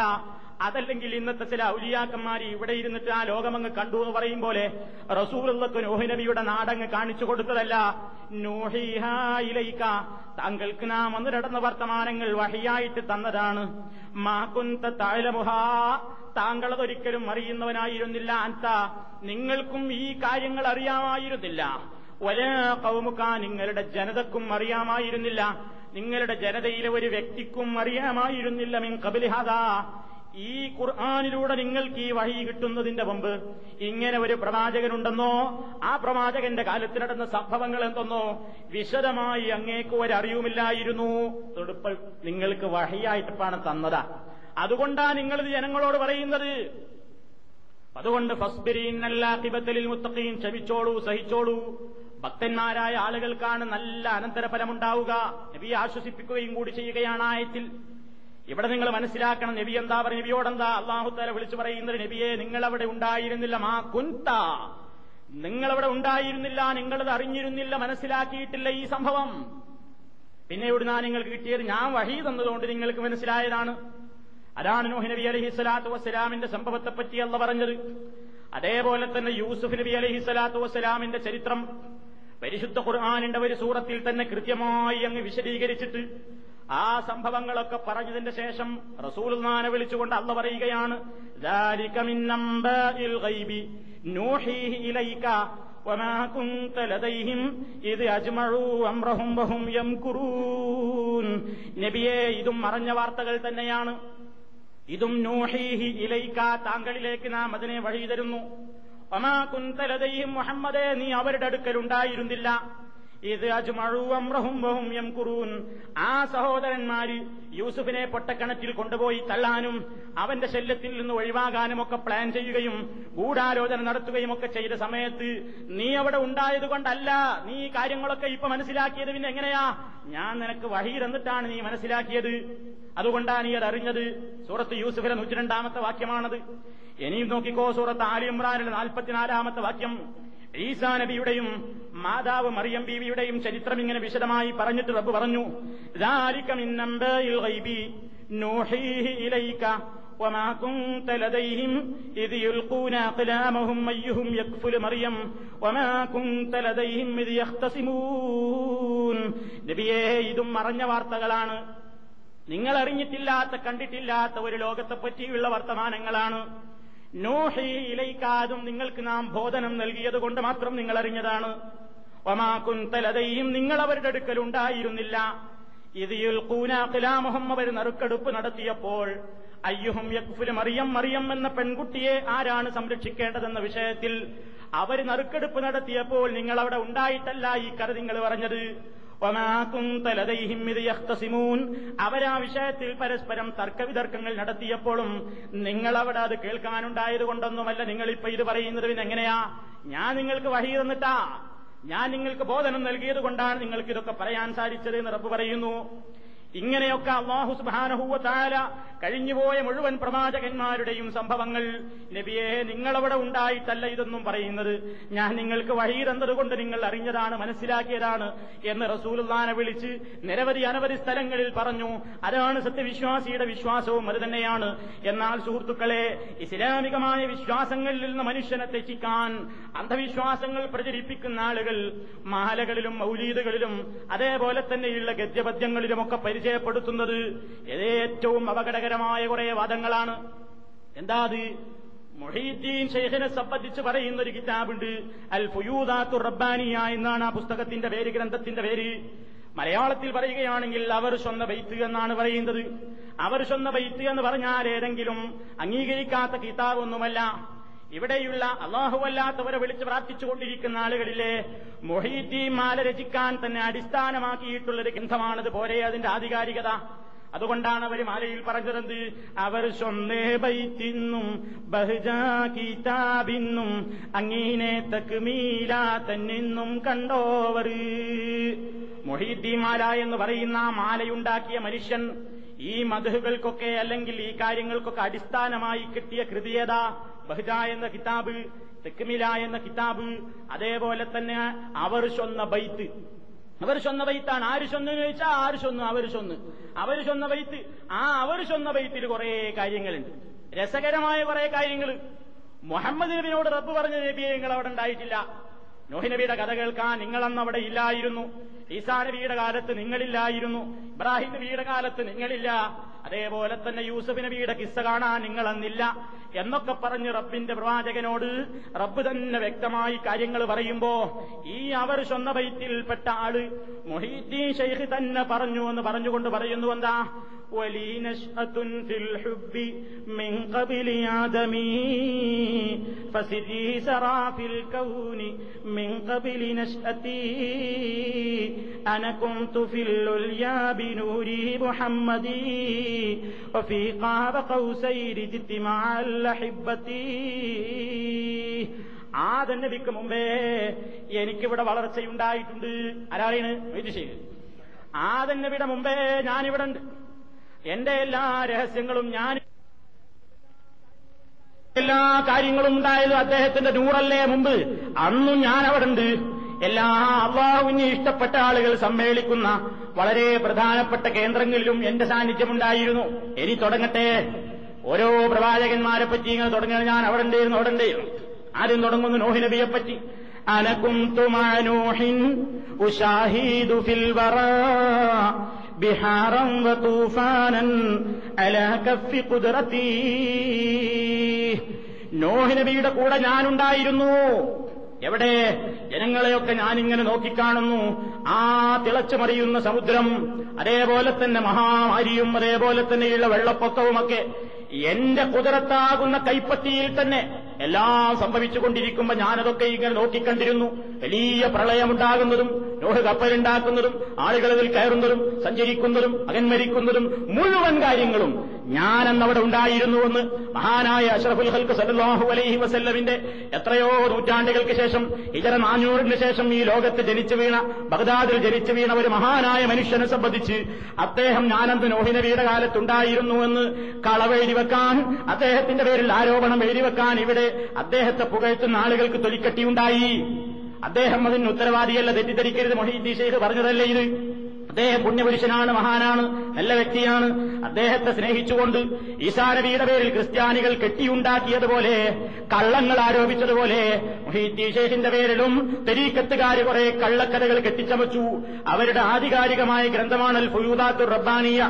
അതല്ലെങ്കിൽ ഇന്നത്തെ ചില ഔലിയാക്കന്മാർ ഇവിടെ ഇരുന്നിട്ട് ആ ലോകം അങ്ങ് കണ്ടു എന്ന് പറയും പോലെ റസൂലുള്ളക്ക് നോഹിനബിയുടെ നാടങ്ങ് കാണിച്ചു കൊടുത്തതല്ല. നൂഹിഹാ താങ്കൾക്ക് നാം അന്ന് നടന്ന വർത്തമാനങ്ങൾ വഹിയായിട്ട് തന്നതാണ്. മാ കുന്ത താഴമുഹാ താങ്കളതൊരിക്കലും അറിയുന്നവനായിരുന്നില്ല. അന്ത നിങ്ങൾക്കും ഈ കാര്യങ്ങൾ അറിയാമായിരുന്നില്ല. ഒരേ കൗമുക്കാ നിങ്ങളുടെ ജനതക്കും അറിയാമായിരുന്നില്ല. നിങ്ങളുടെ ജനതയിലെ ഒരു വ്യക്തിക്കും അറിയാമായിരുന്നില്ല. മിൻ കബിലിഹാദാ ഈ ഖുർആാനിലൂടെ നിങ്ങൾക്ക് ഈ വഴി കിട്ടുന്നതിന്റെ മുമ്പ് ഇങ്ങനെ ഒരു പ്രവാചകനുണ്ടെന്നോ ആ പ്രവാചകന്റെ കാലത്ത് നടന്ന സംഭവങ്ങൾ എന്തെന്നോ വിശദമായി അങ്ങേക്ക് ഒരറിവുമില്ലായിരുന്നു. തൊടുപ്പൾ നിങ്ങൾക്ക് വഴിയായിട്ടാണ് തന്നതാ. അതുകൊണ്ടാ നിങ്ങളിത് ജനങ്ങളോട് പറയുന്നത്. അതുകൊണ്ട് ഫസ്ബിരീന്നല്ലാത്തിബത്തലിൽ മുത്തഖീൻ ക്ഷമിച്ചോളൂ സഹിച്ചോളൂ. ഭക്തന്മാരായ ആളുകൾക്കാണ് നല്ല അനന്തരഫലമുണ്ടാവുക. നബി ആശ്വസിപ്പിക്കുകയും കൂടി ചെയ്യുകയാണ് ആയത്തിൽ. ഇവിടെ നിങ്ങൾ മനസ്സിലാക്കണം നബി എന്താ പറയും നബിയോടെന്താ? അള്ളാഹുത്താല വിളിച്ചു പറയുന്നത് നബിയെ നിങ്ങളവിടെ ഉണ്ടായിരുന്നില്ല. മാ കുന്ത. നിങ്ങളവിടെ ഉണ്ടായിരുന്നില്ല നിങ്ങളത് അറിഞ്ഞിരുന്നില്ല മനസ്സിലാക്കിയിട്ടില്ല ഈ സംഭവം. പിന്നെ ഇവിടുന്ന് നിങ്ങൾക്ക് കിട്ടിയത്? ഞാൻ വഴി തന്നതുകൊണ്ട് നിങ്ങൾക്ക് മനസ്സിലായതാണ്. അതാണ് നോഹി നബി അലഹി സ്വലാത്തു വസ്സലാമിന്റെ സംഭവത്തെപ്പറ്റി അല്ല പറഞ്ഞത്. അതേപോലെ തന്നെ യൂസുഫ് നബി അലഹി സ്വലാത്തു വസ്സലാമിന്റെ ചരിത്രം. പരിശുദ്ധ ഖുർആാനിന്റെ ഒരു സൂറത്തിൽ തന്നെ കൃത്യമായി അങ്ങ് വിശദീകരിച്ചിട്ട് ആ സംഭവങ്ങളൊക്കെ പറഞ്ഞതിന്റെ ശേഷം റസൂൽ നാനെ വിളിച്ചുകൊണ്ട് അല്ല പറയുകയാണ് നബിയെ ഇതും മറഞ്ഞ വാർത്തകൾ തന്നെയാണ്. ഇതും നൂഹീഹി ഇലൈക്ക താങ്കളിലേക്ക് നാം അതിനെ വഴി തരുന്നു. ഒമാ കുന്തലതയും മുഹമ്മദേ നീ അവരുടെ അടുക്കൽ ഉണ്ടായിരുന്നില്ല. ഇത് അജ്മഴുവം ബഹും യംകുറൂൻ. ആ സഹോദരന്മാര് യൂസുഫിനെ പൊട്ടക്കണറ്റിൽ കൊണ്ടുപോയി തള്ളാനും അവന്റെ ശല്യത്തിൽ നിന്ന് ഒഴിവാകാനും ഒക്കെ പ്ലാൻ ചെയ്യുകയും ഗൂഢാലോചന നടത്തുകയും ഒക്കെ ചെയ്ത സമയത്ത് നീ അവിടെ ഉണ്ടായത് കൊണ്ടല്ല നീ കാര്യങ്ങളൊക്കെ ഇപ്പൊ മനസ്സിലാക്കിയത് പിന്നെ എങ്ങനെയാ? ഞാൻ നിനക്ക് വഴി തന്നിട്ടാണ് നീ മനസ്സിലാക്കിയത്. അതുകൊണ്ടാണ് നീ അത് അറിഞ്ഞത് സൂറത്ത് യൂസുഫിലെ നൂറ്റി രണ്ടാമത്തെ വാക്യമാണത്. ഇനിയും നോക്കിക്കോ സൂറത്ത് ആലിയുമ്രാനിലെ നാൽപ്പത്തിനാലാമത്തെ വാക്യം. ഈസാ നബിയുടെയും മാതാവ് മറിയം ബീവിയുടെയും ചരിത്രം ഇങ്ങനെ വിശദമായി പറഞ്ഞിട്ട് റബ്ബ് പറഞ്ഞു ذَلِكَ مِنْ أَنْبَاءِ الْغَيْبِ نُوحِيهِ إِلَيْكَ وما كنت لديهم إذ يلقون أقلامهم أيهم يكفل مريم وما كنت لديهم إذ يختصمون നബിയേ ഇതും മറഞ്ഞ വാർത്തകളാണ് നിങ്ങൾ അറിഞ്ഞിട്ടില്ലാത്ത കണ്ടിട്ടില്ലാത്ത ഒരു ലോകത്തെ പറ്റിയുള്ള വർത്തമാനങ്ങളാണ് നോഹിയിലേക്കാതും നിങ്ങൾക്ക് നാം ബോധനം നൽകിയത് കൊണ്ട് മാത്രം നിങ്ങൾ അറിഞ്ഞതാണ്. ഒമാകുന്തലതയും നിങ്ങൾ അവരുടെ അടുക്കൽ ഉണ്ടായിരുന്നില്ല. ഇത് കൂനാഖിലാമുഹം അവർ നറുക്കെടുപ്പ് നടത്തിയപ്പോൾ അയ്യുഹും യക്ഫുലും അറിയം മറിയം എന്ന പെൺകുട്ടിയെ ആരാണ് സംരക്ഷിക്കേണ്ടതെന്ന വിഷയത്തിൽ അവർ നറുക്കെടുപ്പ് നടത്തിയപ്പോൾ നിങ്ങൾ അവിടെ ഉണ്ടായിട്ടല്ല ഈ കഥ നിങ്ങൾ പറഞ്ഞത്. അവരാ വിഷയത്തിൽ പരസ്പരം തർക്കവിതർക്കങ്ങൾ നടത്തിയപ്പോഴും നിങ്ങൾ അവിടെ അത് കേൾക്കാനുണ്ടായത് കൊണ്ടൊന്നുമല്ല നിങ്ങൾ ഇപ്പൊ ഇത് പറയുന്നത്. പിന്നെ എങ്ങനെയാ? ഞാൻ നിങ്ങൾക്ക് വഹി തന്നിട്ടാ. ഞാൻ നിങ്ങൾക്ക് ബോധനം നൽകിയത് കൊണ്ടാണ് നിങ്ങൾക്ക് ഇതൊക്കെ പറയാൻ സാധിച്ചത് എന്ന് റബ്ബ് പറയുന്നു. ഇങ്ങനെയൊക്കെ അള്ളാഹു സുബാനഹൂവ താല കഴിഞ്ഞുപോയ മുഴുവൻ പ്രവാചകന്മാരുടെയും സംഭവങ്ങൾ. നബിയെ നിങ്ങളവിടെ ഉണ്ടായിട്ടല്ല ഇതൊന്നും പറയുന്നത്. ഞാൻ നിങ്ങൾക്ക് വഴി തന്നതുകൊണ്ട് നിങ്ങൾ അറിഞ്ഞതാണ് മനസ്സിലാക്കിയതാണ് എന്ന് റസൂലുല്ലാനെ വിളിച്ച് നിരവധി അനവധി സ്ഥലങ്ങളിൽ പറഞ്ഞു. അതാണ് സത്യവിശ്വാസിയുടെ വിശ്വാസവും അത് തന്നെയാണ്. എന്നാൽ സുഹൃത്തുക്കളെ ഇസ്ലാമികമായ വിശ്വാസങ്ങളിൽ നിന്ന് മനുഷ്യനെ തെറ്റിക്കാൻ അന്ധവിശ്വാസങ്ങൾ പ്രചരിപ്പിക്കുന്ന ആളുകൾ മാലകളിലും മൗലീദുകളിലും അതേപോലെ തന്നെയുള്ള ഗദ്യപദ്യങ്ങളിലുമൊക്കെ പരിചയപ്പെടുത്തുന്നത് ഏറ്റവും അപകടകരമായ കുറെ വാദങ്ങളാണ്. എന്താ അത്? മൊഹീദ്ദീൻ ഷെയ്ഖിനെ സംബന്ധിച്ച് പറയുന്ന ഒരു കിതാബുണ്ട്. അൽ ഫുയൂദാത്തു റബ്ബാനിയ എന്നാണ് ആ പുസ്തകത്തിന്റെ പേര് ഗ്രന്ഥത്തിന്റെ പേര്. മലയാളത്തിൽ പറയുകയാണെങ്കിൽ അവർ സ്വന്ന ബൈത്ത് എന്നാണ് പറയുന്നത്. അവർ സ്വന്ന ബൈത്ത് എന്ന് പറഞ്ഞാൽ ഏതെങ്കിലും അംഗീകരിക്കാത്ത കിതാബൊന്നുമല്ല. ഇവിടെയുള്ള അള്ളാഹുവല്ലാത്തവരെ വിളിച്ച് പ്രാർത്ഥിച്ചുകൊണ്ടിരിക്കുന്ന ആളുകളിലെ മൊഹീദ്ദീൻ മാല രചിക്കാൻ തന്നെ അടിസ്ഥാനമാക്കിയിട്ടുള്ളൊരു ഗ്രന്ഥമാണത്. പോരെ അതിന്റെ ആധികാരികത. അതുകൊണ്ടാണ് അവർ മാലയിൽ പറഞ്ഞതെന്ത്? അവർ സ്വന്തേ ബൈത്തിന്നും ബഹുജ കിതാബിന്നും അങ്ങീനെ തക്മീല തന്നിന്നും കണ്ടോവർ മൊഹീദ്ദീമാല എന്ന് പറയുന്ന മാലയുണ്ടാക്കിയ മനുഷ്യൻ ഈ മധുഹുകൾക്കൊക്കെ അല്ലെങ്കിൽ ഈ കാര്യങ്ങൾക്കൊക്കെ അടിസ്ഥാനമായി കിട്ടിയ കൃതിയത ബഹുജ എന്ന കിതാബ് തെക്കുമില എന്ന കിതാബ് അതേപോലെ തന്നെ അവർ ചൊന്ന ബൈത്ത്. അവർ ചൊന്ന ബൈത്താണ്. ആര് ചൊന്നു ചോദിച്ചാൽ ആര് ചൊന്നു അവർ ചൊന്ന്. അവർ ചൊന്ന ബൈത്ത്. ആ അവർ ചൊന്ന ബൈത്തിൽ കുറെ കാര്യങ്ങളുണ്ട്. രസകരമായ കുറെ കാര്യങ്ങൾ മുഹമ്മദ് നബിനോട് റബ്ബ് പറഞ്ഞ നബിയെ നിങ്ങൾ അവിടെ ഉണ്ടായിട്ടില്ല. നോഹി നബിയുടെ കഥ കേൾക്കാൻ നിങ്ങളന്ന് അവിടെ ഇല്ലായിരുന്നു. ഈസാനബിയുടെ കാലത്ത് നിങ്ങളില്ലായിരുന്നു. ഇബ്രാഹിം നബിയുടെ കാലത്ത് നിങ്ങളില്ല. അതേപോലെ തന്നെ യൂസഫ് നബിയുടെ കിസ്സ കാണാൻ നിങ്ങൾ അന്നില്ല എന്നൊക്കെ പറഞ്ഞ് റബ്ബിന്റെ പ്രവാചകനോട് റബ്ബ് തന്നെ വ്യക്തമായി കാര്യങ്ങൾ പറയുമ്പോ ഈ അവർ സ്വന്ന ബൈത്തിൽപ്പെട്ട ആള് മൊഹീദ്ദീൻ ഷെയ്ഖ് തന്നെ പറഞ്ഞു എന്ന് പറഞ്ഞുകൊണ്ട് പറയുന്നു എന്താ ولي نشأة في الحب من قبل آدمي فسدي سرى في الكون من قبل نشأتي أنا كنت في العليا بنوري محمدي وفي قاب قوسين جئت مع الأحبة ആദൻ നബിക്ക് മുമ്പേ എനിക്കിവിടെ വളർച്ചയുണ്ടായിട്ടുണ്ട് ആരാണ് വൈദ്യശേഖർ ആദൻ നബിയുടെ മുമ്പേ ഞാനിവിടെ ഉണ്ട് എന്റെ എല്ലാ രഹസ്യങ്ങളും ഞാൻ എല്ലാ കാര്യങ്ങളും ഉണ്ടായത് അദ്ദേഹത്തിന്റെ നൂറല്ലേ മുമ്പ് അന്നും ഞാൻ അവിടെ ഉണ്ട് എല്ലാ അള്ളാഹുവിന് ഇഷ്ടപ്പെട്ട ആളുകൾ സമ്മേളിക്കുന്ന വളരെ പ്രധാനപ്പെട്ട കേന്ദ്രങ്ങളിലും എന്റെ സാന്നിധ്യമുണ്ടായിരുന്നു. ഇനി തുടങ്ങട്ടെ. ഓരോ പ്രവാചകന്മാരെ പറ്റി ഇങ്ങനെ തുടങ്ങുന്നത് ഞാൻ അവിടെ ഉണ്ടായിരുന്നു അവിടെ ഉണ്ടായിരുന്നു. ആദ്യം തുടങ്ങുന്നു നോഹി നബിയെ പറ്റി. അനക്കും തുമാനോഹിൻ ഉഷാഹീദു ഫിൽ ബിഹാറം തൂഫാനൻ അല നോഹി നബിയുടെ കൂടെ ഞാനുണ്ടായിരുന്നു. എവിടെ? ജനങ്ങളെയൊക്കെ ഞാനിങ്ങനെ നോക്കിക്കാണുന്നു. ആ തിളച്ചു മറിയുന്ന സമുദ്രം അതേപോലെ തന്നെ മഹാമാരിയും അതേപോലെ തന്നെയുള്ള വെള്ളപ്പൊക്കവുമൊക്കെ എന്റെ കുതിരത്താകുന്ന കൈപ്പത്തിയിൽ തന്നെ എല്ലാം സംഭവിച്ചുകൊണ്ടിരിക്കുമ്പോ ഞാനതൊക്കെ ഇങ്ങനെ നോക്കിക്കണ്ടിരുന്നു. വലിയ പ്രളയമുണ്ടാകുന്നതും നോഹ് കപ്പലുണ്ടാക്കുന്നതും ആളുകൾ അതിൽ കയറുന്നതും സഞ്ചരിക്കുന്നതും അകന്മരിക്കുന്നതും മുഴുവൻ കാര്യങ്ങളും ഞാൻ അന്നവിടെ ഉണ്ടായിരുന്നുവെന്ന് മഹാനായ അഷറഫുൽ ഹൽക്ക് സല്ലാഹു അലൈഹി വസല്ലമിന്റെ എത്രയോ നൂറ്റാണ്ടുകൾക്ക് ശേഷം ഇതര നാനൂറിന് ശേഷം ഈ ലോകത്ത് ജനിച്ചു വീണ ബഗ്ദാദിൽ ജനിച്ചു വീണ ഒരു മഹാനായ മനുഷ്യനെ സംബന്ധിച്ച് അദ്ദേഹം ഞാനന്ത് നോഹിനബിയുടെ കാലത്തുണ്ടായിരുന്നുവെന്ന് കളവെഴുതി വെക്കാൻ അദ്ദേഹത്തിന്റെ പേരിൽ ആരോപണം എഴുതി വെക്കാൻ ഇവിടെ അദ്ദേഹത്തെ പുകഴ്ത്തുന്ന ആളുകൾക്ക് തൊലിക്കട്ടിയുണ്ടായി അദ്ദേഹം അതിന് ഉത്തരവാദിയല്ല തെറ്റിദ്ധരിക്കരുത് മൊഹീദ്ദീ ഷെയ്ഖ് പറഞ്ഞതല്ലേ ഇത്? അദ്ദേഹം പുണ്യപുരുഷനാണ് മഹാനാണ് നല്ല വ്യക്തിയാണ്. അദ്ദേഹത്തെ സ്നേഹിച്ചുകൊണ്ട് ഈസാ നബിയുടെ പേരിൽ ക്രിസ്ത്യാനികൾ കെട്ടിയുണ്ടാക്കിയതുപോലെ കള്ളങ്ങൾ ആരോപിച്ചതുപോലെ മൊഹീദ്ദീ ഷെയ്ഖിന്റെ പേരിലും തെരീക്കത്തുകാർ കുറെ കള്ളക്കഥകൾ കെട്ടിച്ചമച്ചു. അവരുടെ ആധികാരികമായ ഗ്രന്ഥമാണ് അൽ റബ്ബാനിയ.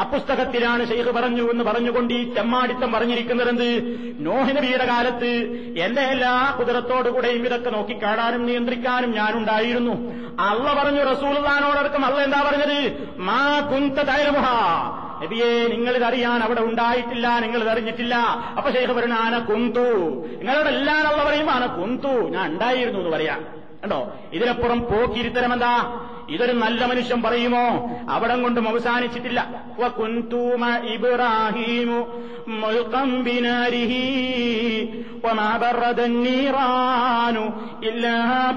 അപ്പുസ്തകത്തിലാണ് ഷെയ്ഖ് പറഞ്ഞു എന്ന് പറഞ്ഞുകൊണ്ട് ഈ ചെമ്മാടിത്തം പറഞ്ഞിരിക്കുന്നതെന്ത്? നോഹിനബിയുടെ കാലത്ത് എന്റെ എല്ലാ കുതിരത്തോടുകൂടെയും ഇതൊക്കെ നോക്കിക്കാണാനും നിയന്ത്രിക്കാനും ഞാനുണ്ടായിരുന്നു. അള്ള പറഞ്ഞു റസൂൽദാനോടക്കം അള്ള എന്താ പറഞ്ഞത് മാ കുന്ത തൈരമുഹ നബിയെ നിങ്ങളിതറിയാൻ അവിടെ ഉണ്ടായിട്ടില്ല നിങ്ങൾ ഇതറിഞ്ഞിട്ടില്ല അപ്പൊ ശേഖ പറയുന്ന ആന കുന്തു. നിങ്ങളോട് എല്ലാവരുള്ള അവിടെ ആന കുന്തു. ഞാൻ ഉണ്ടായിരുന്നു എന്ന് പറയാം. കണ്ടോ? ഇതിനപ്പുറം പോക്കിരുത്തരം എന്താ? ഇതൊരു നല്ല മനുഷ്യൻ പറയുമോ? അവിടം കൊണ്ടും അവസാനിച്ചിട്ടില്ല. ഇബ്രാഹീമു ഇല്ലാ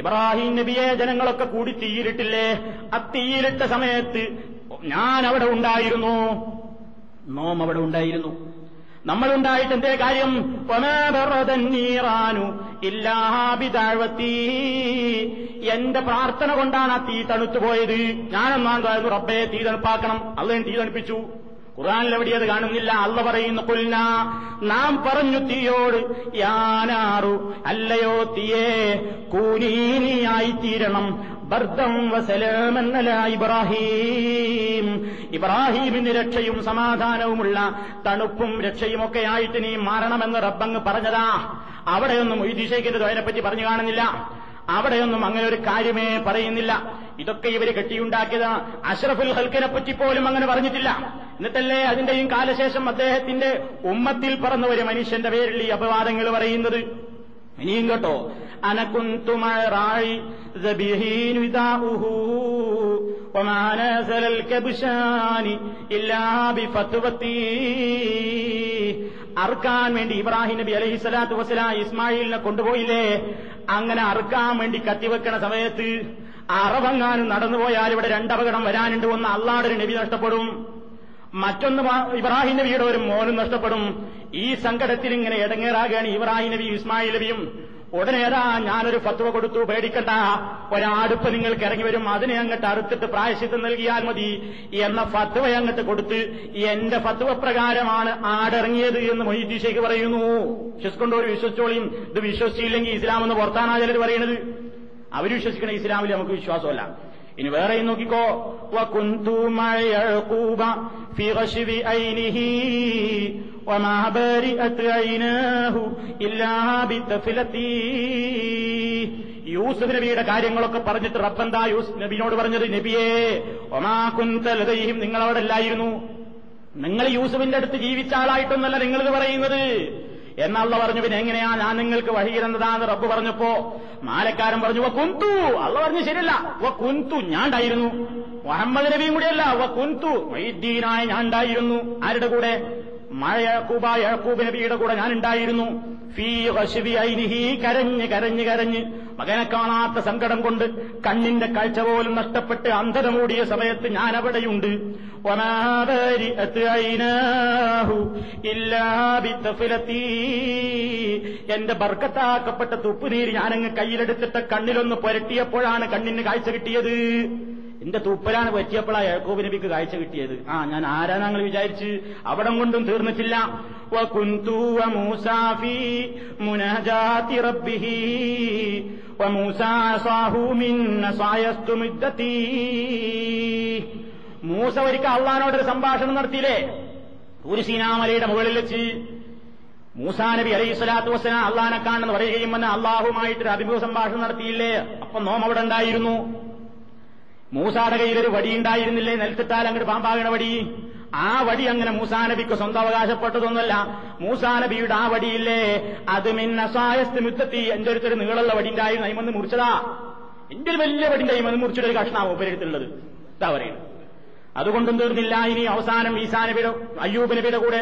ഇബ്രാഹിം നബിയെ ജനങ്ങളൊക്കെ കൂടി തീയിലിട്ടില്ലേ? ആ തീയിലിട്ട സമയത്ത് ഞാൻ അവിടെ ഉണ്ടായിരുന്നു. നോം അവിടെ ഉണ്ടായിരുന്നു. നമ്മളുണ്ടായിട്ട് എന്തേ കാര്യം? എന്റെ പ്രാർത്ഥന കൊണ്ടാണ് ആ തീ തണുത്തുപോയത്. ഞാനെന്നാണ് റബ്ബയെ തീ തണുപ്പാക്കണം. അള്ളൻ തീ തണുപ്പിച്ചു. ഖുറാനിൽ എവിടെ അത് കാണുന്നില്ല? അല്ല പറയുന്നു കൊല്ല നാം പറഞ്ഞു തീയോട് യാനാറു അല്ലയോ തീയേ കൂനീനിയായി തീരണം ബർദം വസലാമെന്നല ഇബ്രാഹിം. ഇബ്രാഹീമിന് രക്ഷയും സമാധാനവുമുള്ള തണുപ്പും രക്ഷയുമൊക്കെ ആയിട്ട് നീ മാറണമെന്ന് റബ്ബങ്ങ് പറഞ്ഞതാ. അവിടെയൊന്നും ഈ ദിശയ്ക്ക് അതിനെപ്പറ്റി പറഞ്ഞു കാണുന്നില്ല. അവിടെയൊന്നും അങ്ങനെ ഒരു കാര്യമേ പറയുന്നില്ല. ഇതൊക്കെ ഇവർ കെട്ടിയുണ്ടാക്കിയത് അഷ്റഫുൽ ഹൽക്കിനെ പറ്റി പോലും അങ്ങനെ പറഞ്ഞിട്ടില്ല. എന്നിട്ടല്ലേ അതിന്റെയും കാലശേഷം അദ്ദേഹത്തിന്റെ ഉമ്മത്തിൽ പറന്ന ഒരു മനുഷ്യന്റെ പേരിൽ ഈ അപവാദങ്ങൾ പറയുന്നത്? ഇനിയും കേട്ടോ. അനക്കുന്തുമറായി ഇല്ലാ ബി അറുക്കാൻ വേണ്ടി ഇബ്രാഹിം നബി അലഹി സ്വലാത്തു വസ്സലാം ഇസ്മായിലിനെ കൊണ്ടുപോയില്ലേ? അങ്ങനെ അറുക്കാൻ വേണ്ടി കത്തിവെക്കണ സമയത്ത് അറവങ്ങാനും നടന്നുപോയാൽ ഇവിടെ രണ്ടപകടം വരാനുണ്ട് ഒന്ന് അള്ളാടൊരു നബി നഷ്ടപ്പെടും. മറ്റൊന്ന് ഇബ്രാഹിം നബിയുടെ ഒരു മോനും നഷ്ടപ്പെടും. ഈ സങ്കടത്തിൽ ഇങ്ങനെ ഇടങ്ങേറാകുകയാണ് ഇബ്രാഹിം നബിയും ഇസ്മായിൽ നബിയും. ഉടനേതാ ഞാനൊരു ഫത്വ കൊടുത്തു പേടിക്കണ്ട. ഒരാടുപ്പ് നിങ്ങൾക്ക് ഇറങ്ങി വരും അതിനെ അങ്ങോട്ട് അറുത്തിട്ട് പ്രായശിത്തം നൽകിയാൽ മതി. എന്ന ഫത്വ അങ്ങോട്ട് കൊടുത്ത് എന്റെ ഫത്വ പ്രകാരമാണ് ആടിറങ്ങിയത് എന്ന് ഷേഖ് പറയുന്നു. വിശ്വസിക്കൊണ്ടോ? വിശ്വസിച്ചോളിയും. ഇത് വിശ്വസിച്ചില്ലെങ്കിൽ ഇസ്ലാം എന്ന് പുറത്താനാ ചിലർ പറയുന്നത് അവർ വിശ്വസിക്കണ ഇസ്ലാമിൽ നമുക്ക് വിശ്വാസമല്ല. ഇനി വേറെയും നോക്കിക്കോ. യൂസുഫ് നബിയുടെ കാര്യങ്ങളൊക്കെ പറഞ്ഞിട്ട് റബ്ബന്താ യൂസുഫ് നബിനോട് പറഞ്ഞത്? നബിയേ ഒമാ കുന്തലതയും അവിടെ അല്ലായിരുന്നു. നിങ്ങൾ യൂസുഫിന്റെ അടുത്ത് ജീവിച്ച ആളായിട്ടൊന്നല്ല നിങ്ങളിത് പറയുന്നത്. എന്നല്ല പറഞ്ഞു പിന്നെ എങ്ങനെയാ ഞാൻ നിങ്ങൾക്ക് വഴിയിരുന്നതാന്ന് റബ്ബ് പറഞ്ഞപ്പോ മാലക്കാരൻ പറഞ്ഞു വ കുന്തു അള്ള പറഞ്ഞു ശരിയല്ല. വ കുന്തു ഞാൻ ഉണ്ടായിരുന്നു മുഹമ്മദ് നബിയും കൂടിയല്ല. വ കുന്തു വൈദ്യീനായ ഞാൻ ഉണ്ടായിരുന്നു ആരുടെ കൂടെ? മഴ യാക്കൂബ യാക്കൂബ് നബിയുടെ കൂടെ ഞാൻ ഉണ്ടായിരുന്നു ഫീ ഹഷിബി ഐനിഹി കരഞ്ഞ് കരഞ്ഞ് കരഞ്ഞ്. മകനെ കാണാത്ത സങ്കടം കൊണ്ട് കണ്ണിന്റെ കാഴ്ച പോലും നഷ്ടപ്പെട്ട് അന്ധത മൂടിയ സമയത്ത് ഞാൻ അവിടെയുണ്ട് എന്റെ ബർക്കത്താക്കപ്പെട്ട തുപ്പുനീര് ഞാനങ്ങ് കയ്യിലെടുത്തിട്ട് കണ്ണിലൊന്ന് പുരട്ടിയപ്പോഴാണ് കണ്ണിന് കാഴ്ച കിട്ടിയത്. എന്റെ തൂപ്പലാണ് പറ്റിയപ്പോഴാ യാക്കോബ് നബിക്ക് കാഴ്ച കിട്ടിയത്. ആ ഞാൻ ആരാ ഞങ്ങൾ വിചാരിച്ച്? അവിടം കൊണ്ടും തീർന്നിട്ടില്ല. മൂസ ഒരിക്കൽ അള്ളഹാനോടൊരു സംഭാഷണം നടത്തിയില്ലേ? സൂര്യസീനാമലയുടെ മുകളിൽ വെച്ച്. മൂസാ നബി അലൈഹി സ്വലാത്തു വസ്സന അള്ളഹാനെ കാണുന്ന പറയുകയും വന്ന അള്ളാഹുമായിട്ടൊരു അഭിമുഖ സംഭാഷണം നടത്തിയില്ലേ? അപ്പൊ നോം അവിടെ ഉണ്ടായിരുന്നു. മൂസായുടെ കയ്യിലൊരു വടി ഉണ്ടായിരുന്നില്ലേ നെൽത്തിട്ടാൽ അങ്ങോട്ട് പാമ്പാകണ വടി. ആ വടി അങ്ങനെ മൂസാ നബിക്ക് സ്വന്തം അവകാശപ്പെട്ടതൊന്നുമല്ല. മൂസാ നബിയുടെ ആ വടിയില്ലേ? അത് മിന്നസായസ്ത് മുത്തത്തി. എന്റെ അടുത്തൊരു നീളമുള്ള വടി ഉണ്ടായിരുന്നു അയിമന്ന് മുറിച്ചതാ. എന്റെ ഒരു വലിയ വടി ഉണ്ടായി മുറിച്ചിട്ടൊരു കഷ്ണാവും ഉപരിടത്തുള്ളത് ഇതാ പറയുന്നത്. അതുകൊണ്ടും തീർന്നില്ല. ഇനി അവസാനം ഈസാ നബിയുടെ അയ്യൂബ് നബിയുടെ കൂടെ.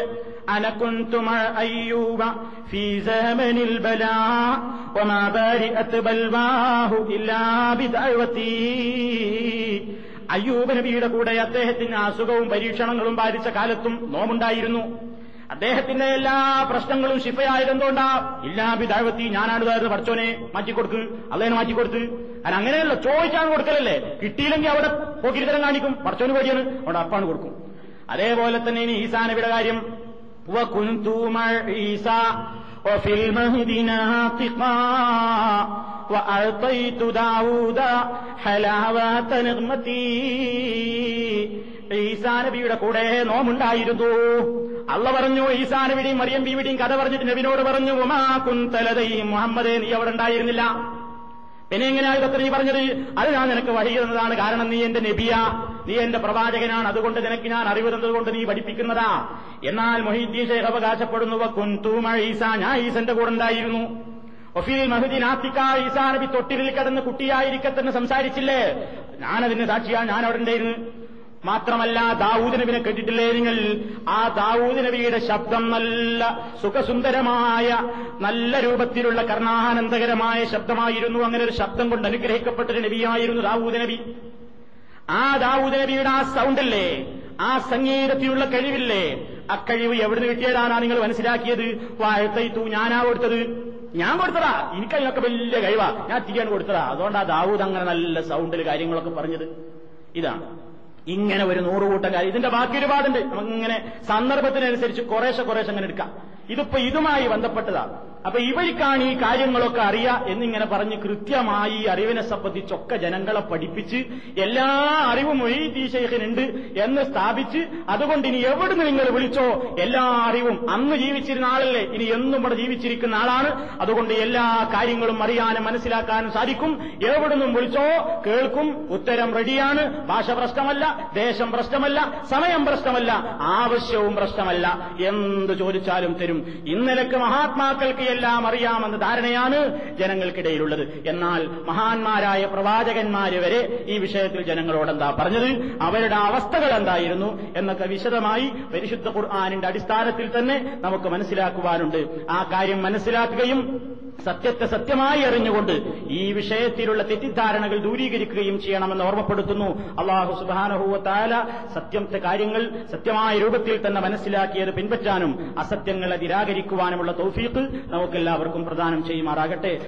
അയ്യൂബ് നബിയുടെ കൂടെ അദ്ദേഹത്തിന് അസുഖവും പരീക്ഷണങ്ങളും ബാധിച്ച കാലത്തും നോമുണ്ടായിരുന്നു അദ്ദേഹത്തിന്റെ എല്ലാ പ്രശ്നങ്ങളും ശിഫയായതെന്തുകൊണ്ടാ ഇല്ലാ ബിദാവത്തി ഞാനാണ് ഇതായിരുന്നു പഠിച്ചോനെ മാറ്റിക്കൊടുക്ക് അള്ളേനെ മാറ്റിക്കൊടുത്ത് അത് അങ്ങനെയല്ല ചോദിച്ചാണ് കൊടുക്കലല്ലേ കിട്ടിയില്ലെങ്കിൽ അവിടെ പോക്കിരിത്തരം കാണിക്കും പഠിച്ചോന് പേടിയാണ് അവിടെ അപ്പാണ് കൊടുക്കും അതേപോലെ തന്നെ ഇനി ഈസാ നബിയുടെ കാര്യം وكنت مع عيسى وفي المهد ناطقا وأعطيت داود حلاوة نغمتي ഈസാ നബിയുടെ കൂടെ നോമുണ്ടായിരുന്നു അള്ള പറഞ്ഞു ഈസാ നബിയുടെയും മറിയം ബീവിയുടെയും കഥ പറഞ്ഞിട്ട് നബിനോട് പറഞ്ഞു ഉമാ കുന്തലതയും മുഹമ്മദേ നീ അവിടെ ഉണ്ടായിരുന്നില്ല. പിന്നെ എങ്ങനെയാണ് ഇതൊക്കെ നീ പറഞ്ഞത്? അത് ഞാൻ നിനക്ക് വഴി തന്നതാണ്. കാരണം നീ എന്റെ നബിയ. നീ എന്റെ പ്രവാചകനാണ്. അതുകൊണ്ട് നിനക്ക് ഞാൻ അറിവ് തന്നതുകൊണ്ട് നീ പഠിപ്പിക്കുന്നതാ. എന്നാൽ മൊഹീദ്ദീൻ ഷേഖ് അവകാശപ്പെടുന്നു കുന്തൂമ ഈസ. ഞാൻ ഈസന്റെ കൂടെ ഉണ്ടായിരുന്നു. ഒഫീൽ മഹുദ്ദീൻ ആത്തിക്ക ഈസാ നബി തൊട്ടിലിൽ കിടന്ന് കുട്ടിയായിരിക്കത്തെന്ന് സംസാരിച്ചില്ലേ? ഞാനതിന് സാക്ഷിയാണ്. ഞാൻ അവിടെ ഉണ്ടായിരുന്നു. മാത്രമല്ല ദാവൂദ് നബിനെ കേട്ടിട്ടില്ലേ നിങ്ങൾ? ആ ദാവൂദ് നബിയുടെ ശബ്ദം നല്ല സുഖസുന്ദരമായ നല്ല രൂപത്തിലുള്ള കർണാനന്ദകരമായ ശബ്ദമായിരുന്നു. അങ്ങനെ ഒരു ശബ്ദം കൊണ്ട് അനുഗ്രഹിക്കപ്പെട്ടൊരു നബിയായിരുന്നു ദാവൂദ് നബി. ആ ദാവൂദ് നബിയുടെ ആ സൗണ്ടല്ലേ? ആ സംഗീതത്തിലുള്ള കഴിവില്ലേ? ആ കഴിവ് എവിടുന്ന് കിട്ടിയതാണാ നിങ്ങൾ മനസ്സിലാക്കിയത്? വാഴത്തൈത്തു ഞാനാ കൊടുത്തത്. ഞാൻ കൊടുത്തതാ. എനിക്കതിനൊക്കെ വലിയ കഴിവാ. ഞാൻ തീയാണ് കൊടുത്തതാ. അതുകൊണ്ടാ ദാവൂദ് അങ്ങനെ നല്ല സൗണ്ടിൽ കാര്യങ്ങളൊക്കെ പറഞ്ഞത്. ഇതാണ്. ഇങ്ങനെ ഒരു നൂറുകൂട്ടം കാര്യം. ഇതിന്റെ ബാക്കി ഒരുപാടുണ്ട്. നമുക്കിങ്ങനെ സന്ദർഭത്തിനനുസരിച്ച് കുറേശ്ശെ കുറേശ്ശെ അങ്ങനെ എടുക്കാം. ഇതിപ്പോ ഇതുമായി ബന്ധപ്പെട്ടതാണ്. അപ്പൊ ഇവർക്കാണ് ഈ കാര്യങ്ങളൊക്കെ അറിയാ എന്നിങ്ങനെ പറഞ്ഞ് കൃത്യമായി അറിവിനെ സംബന്ധിച്ചൊക്കെ ജനങ്ങളെ പഠിപ്പിച്ച് എല്ലാ അറിവും മൊയ്തീ ശേഖനുണ്ട് എന്ന് സ്ഥാപിച്ച് അതുകൊണ്ട് ഇനി എവിടുന്ന് നിങ്ങൾ വിളിച്ചോ എല്ലാ അറിവും അന്ന് ജീവിച്ചിരുന്ന ആളല്ലേ. ഇനി എന്നും ഇവിടെ ജീവിച്ചിരിക്കുന്ന ആളാണ്. അതുകൊണ്ട് എല്ലാ കാര്യങ്ങളും അറിയാനും മനസ്സിലാക്കാനും സാധിക്കും. എവിടുന്നും വിളിച്ചോ കേൾക്കും. ഉത്തരം റെഡിയാണ് ഭാഷ പ്രശ്നമല്ല. ദേശം പ്രശ്നമല്ല സമയം പ്രശ്നമല്ല ആവശ്യവും പ്രശ്നമല്ല. എന്ത് ചോദിച്ചാലും തരും. ഇന്നലക്ക് മഹാത്മാക്കൾക്ക് എല്ലാം അറിയാമെന്ന ധാരണയാണ് ജനങ്ങൾക്കിടയിലുള്ളത്. എന്നാൽ മഹാന്മാരായ പ്രവാചകന്മാര് വരെ ഈ വിഷയത്തിൽ ജനങ്ങളോട് എന്താ പറഞ്ഞത്? അവരുടെ അവസ്ഥകൾ എന്തായിരുന്നു? എന്നൊക്കെ വിശദമായി പരിശുദ്ധ ഖുർആാനിന്റെ അടിസ്ഥാനത്തിൽ തന്നെ നമുക്ക് മനസ്സിലാക്കുവാനുണ്ട്. ആ കാര്യം മനസ്സിലാക്കുകയും സത്യത്തെ സത്യമായി അറിഞ്ഞുകൊണ്ട് ഈ വിഷയത്തിലുള്ള തെറ്റിദ്ധാരണകൾ ദൂരീകരിക്കുകയും ചെയ്യണമെന്ന് ഓർമ്മപ്പെടുത്തുന്നു. അള്ളാഹു സുബാനഹുവത്തായ സത്യത്തെ കാര്യങ്ങൾ സത്യമായ രൂപത്തിൽ തന്നെ മനസ്സിലാക്കിയത് പിൻപറ്റാനും അസത്യങ്ങളെ നിരാകരിക്കുവാനുമുള്ള തൗഫീഖ് നമുക്കെല്ലാവർക്കും പ്രദാനം ചെയ്യുമാറാകട്ടെ.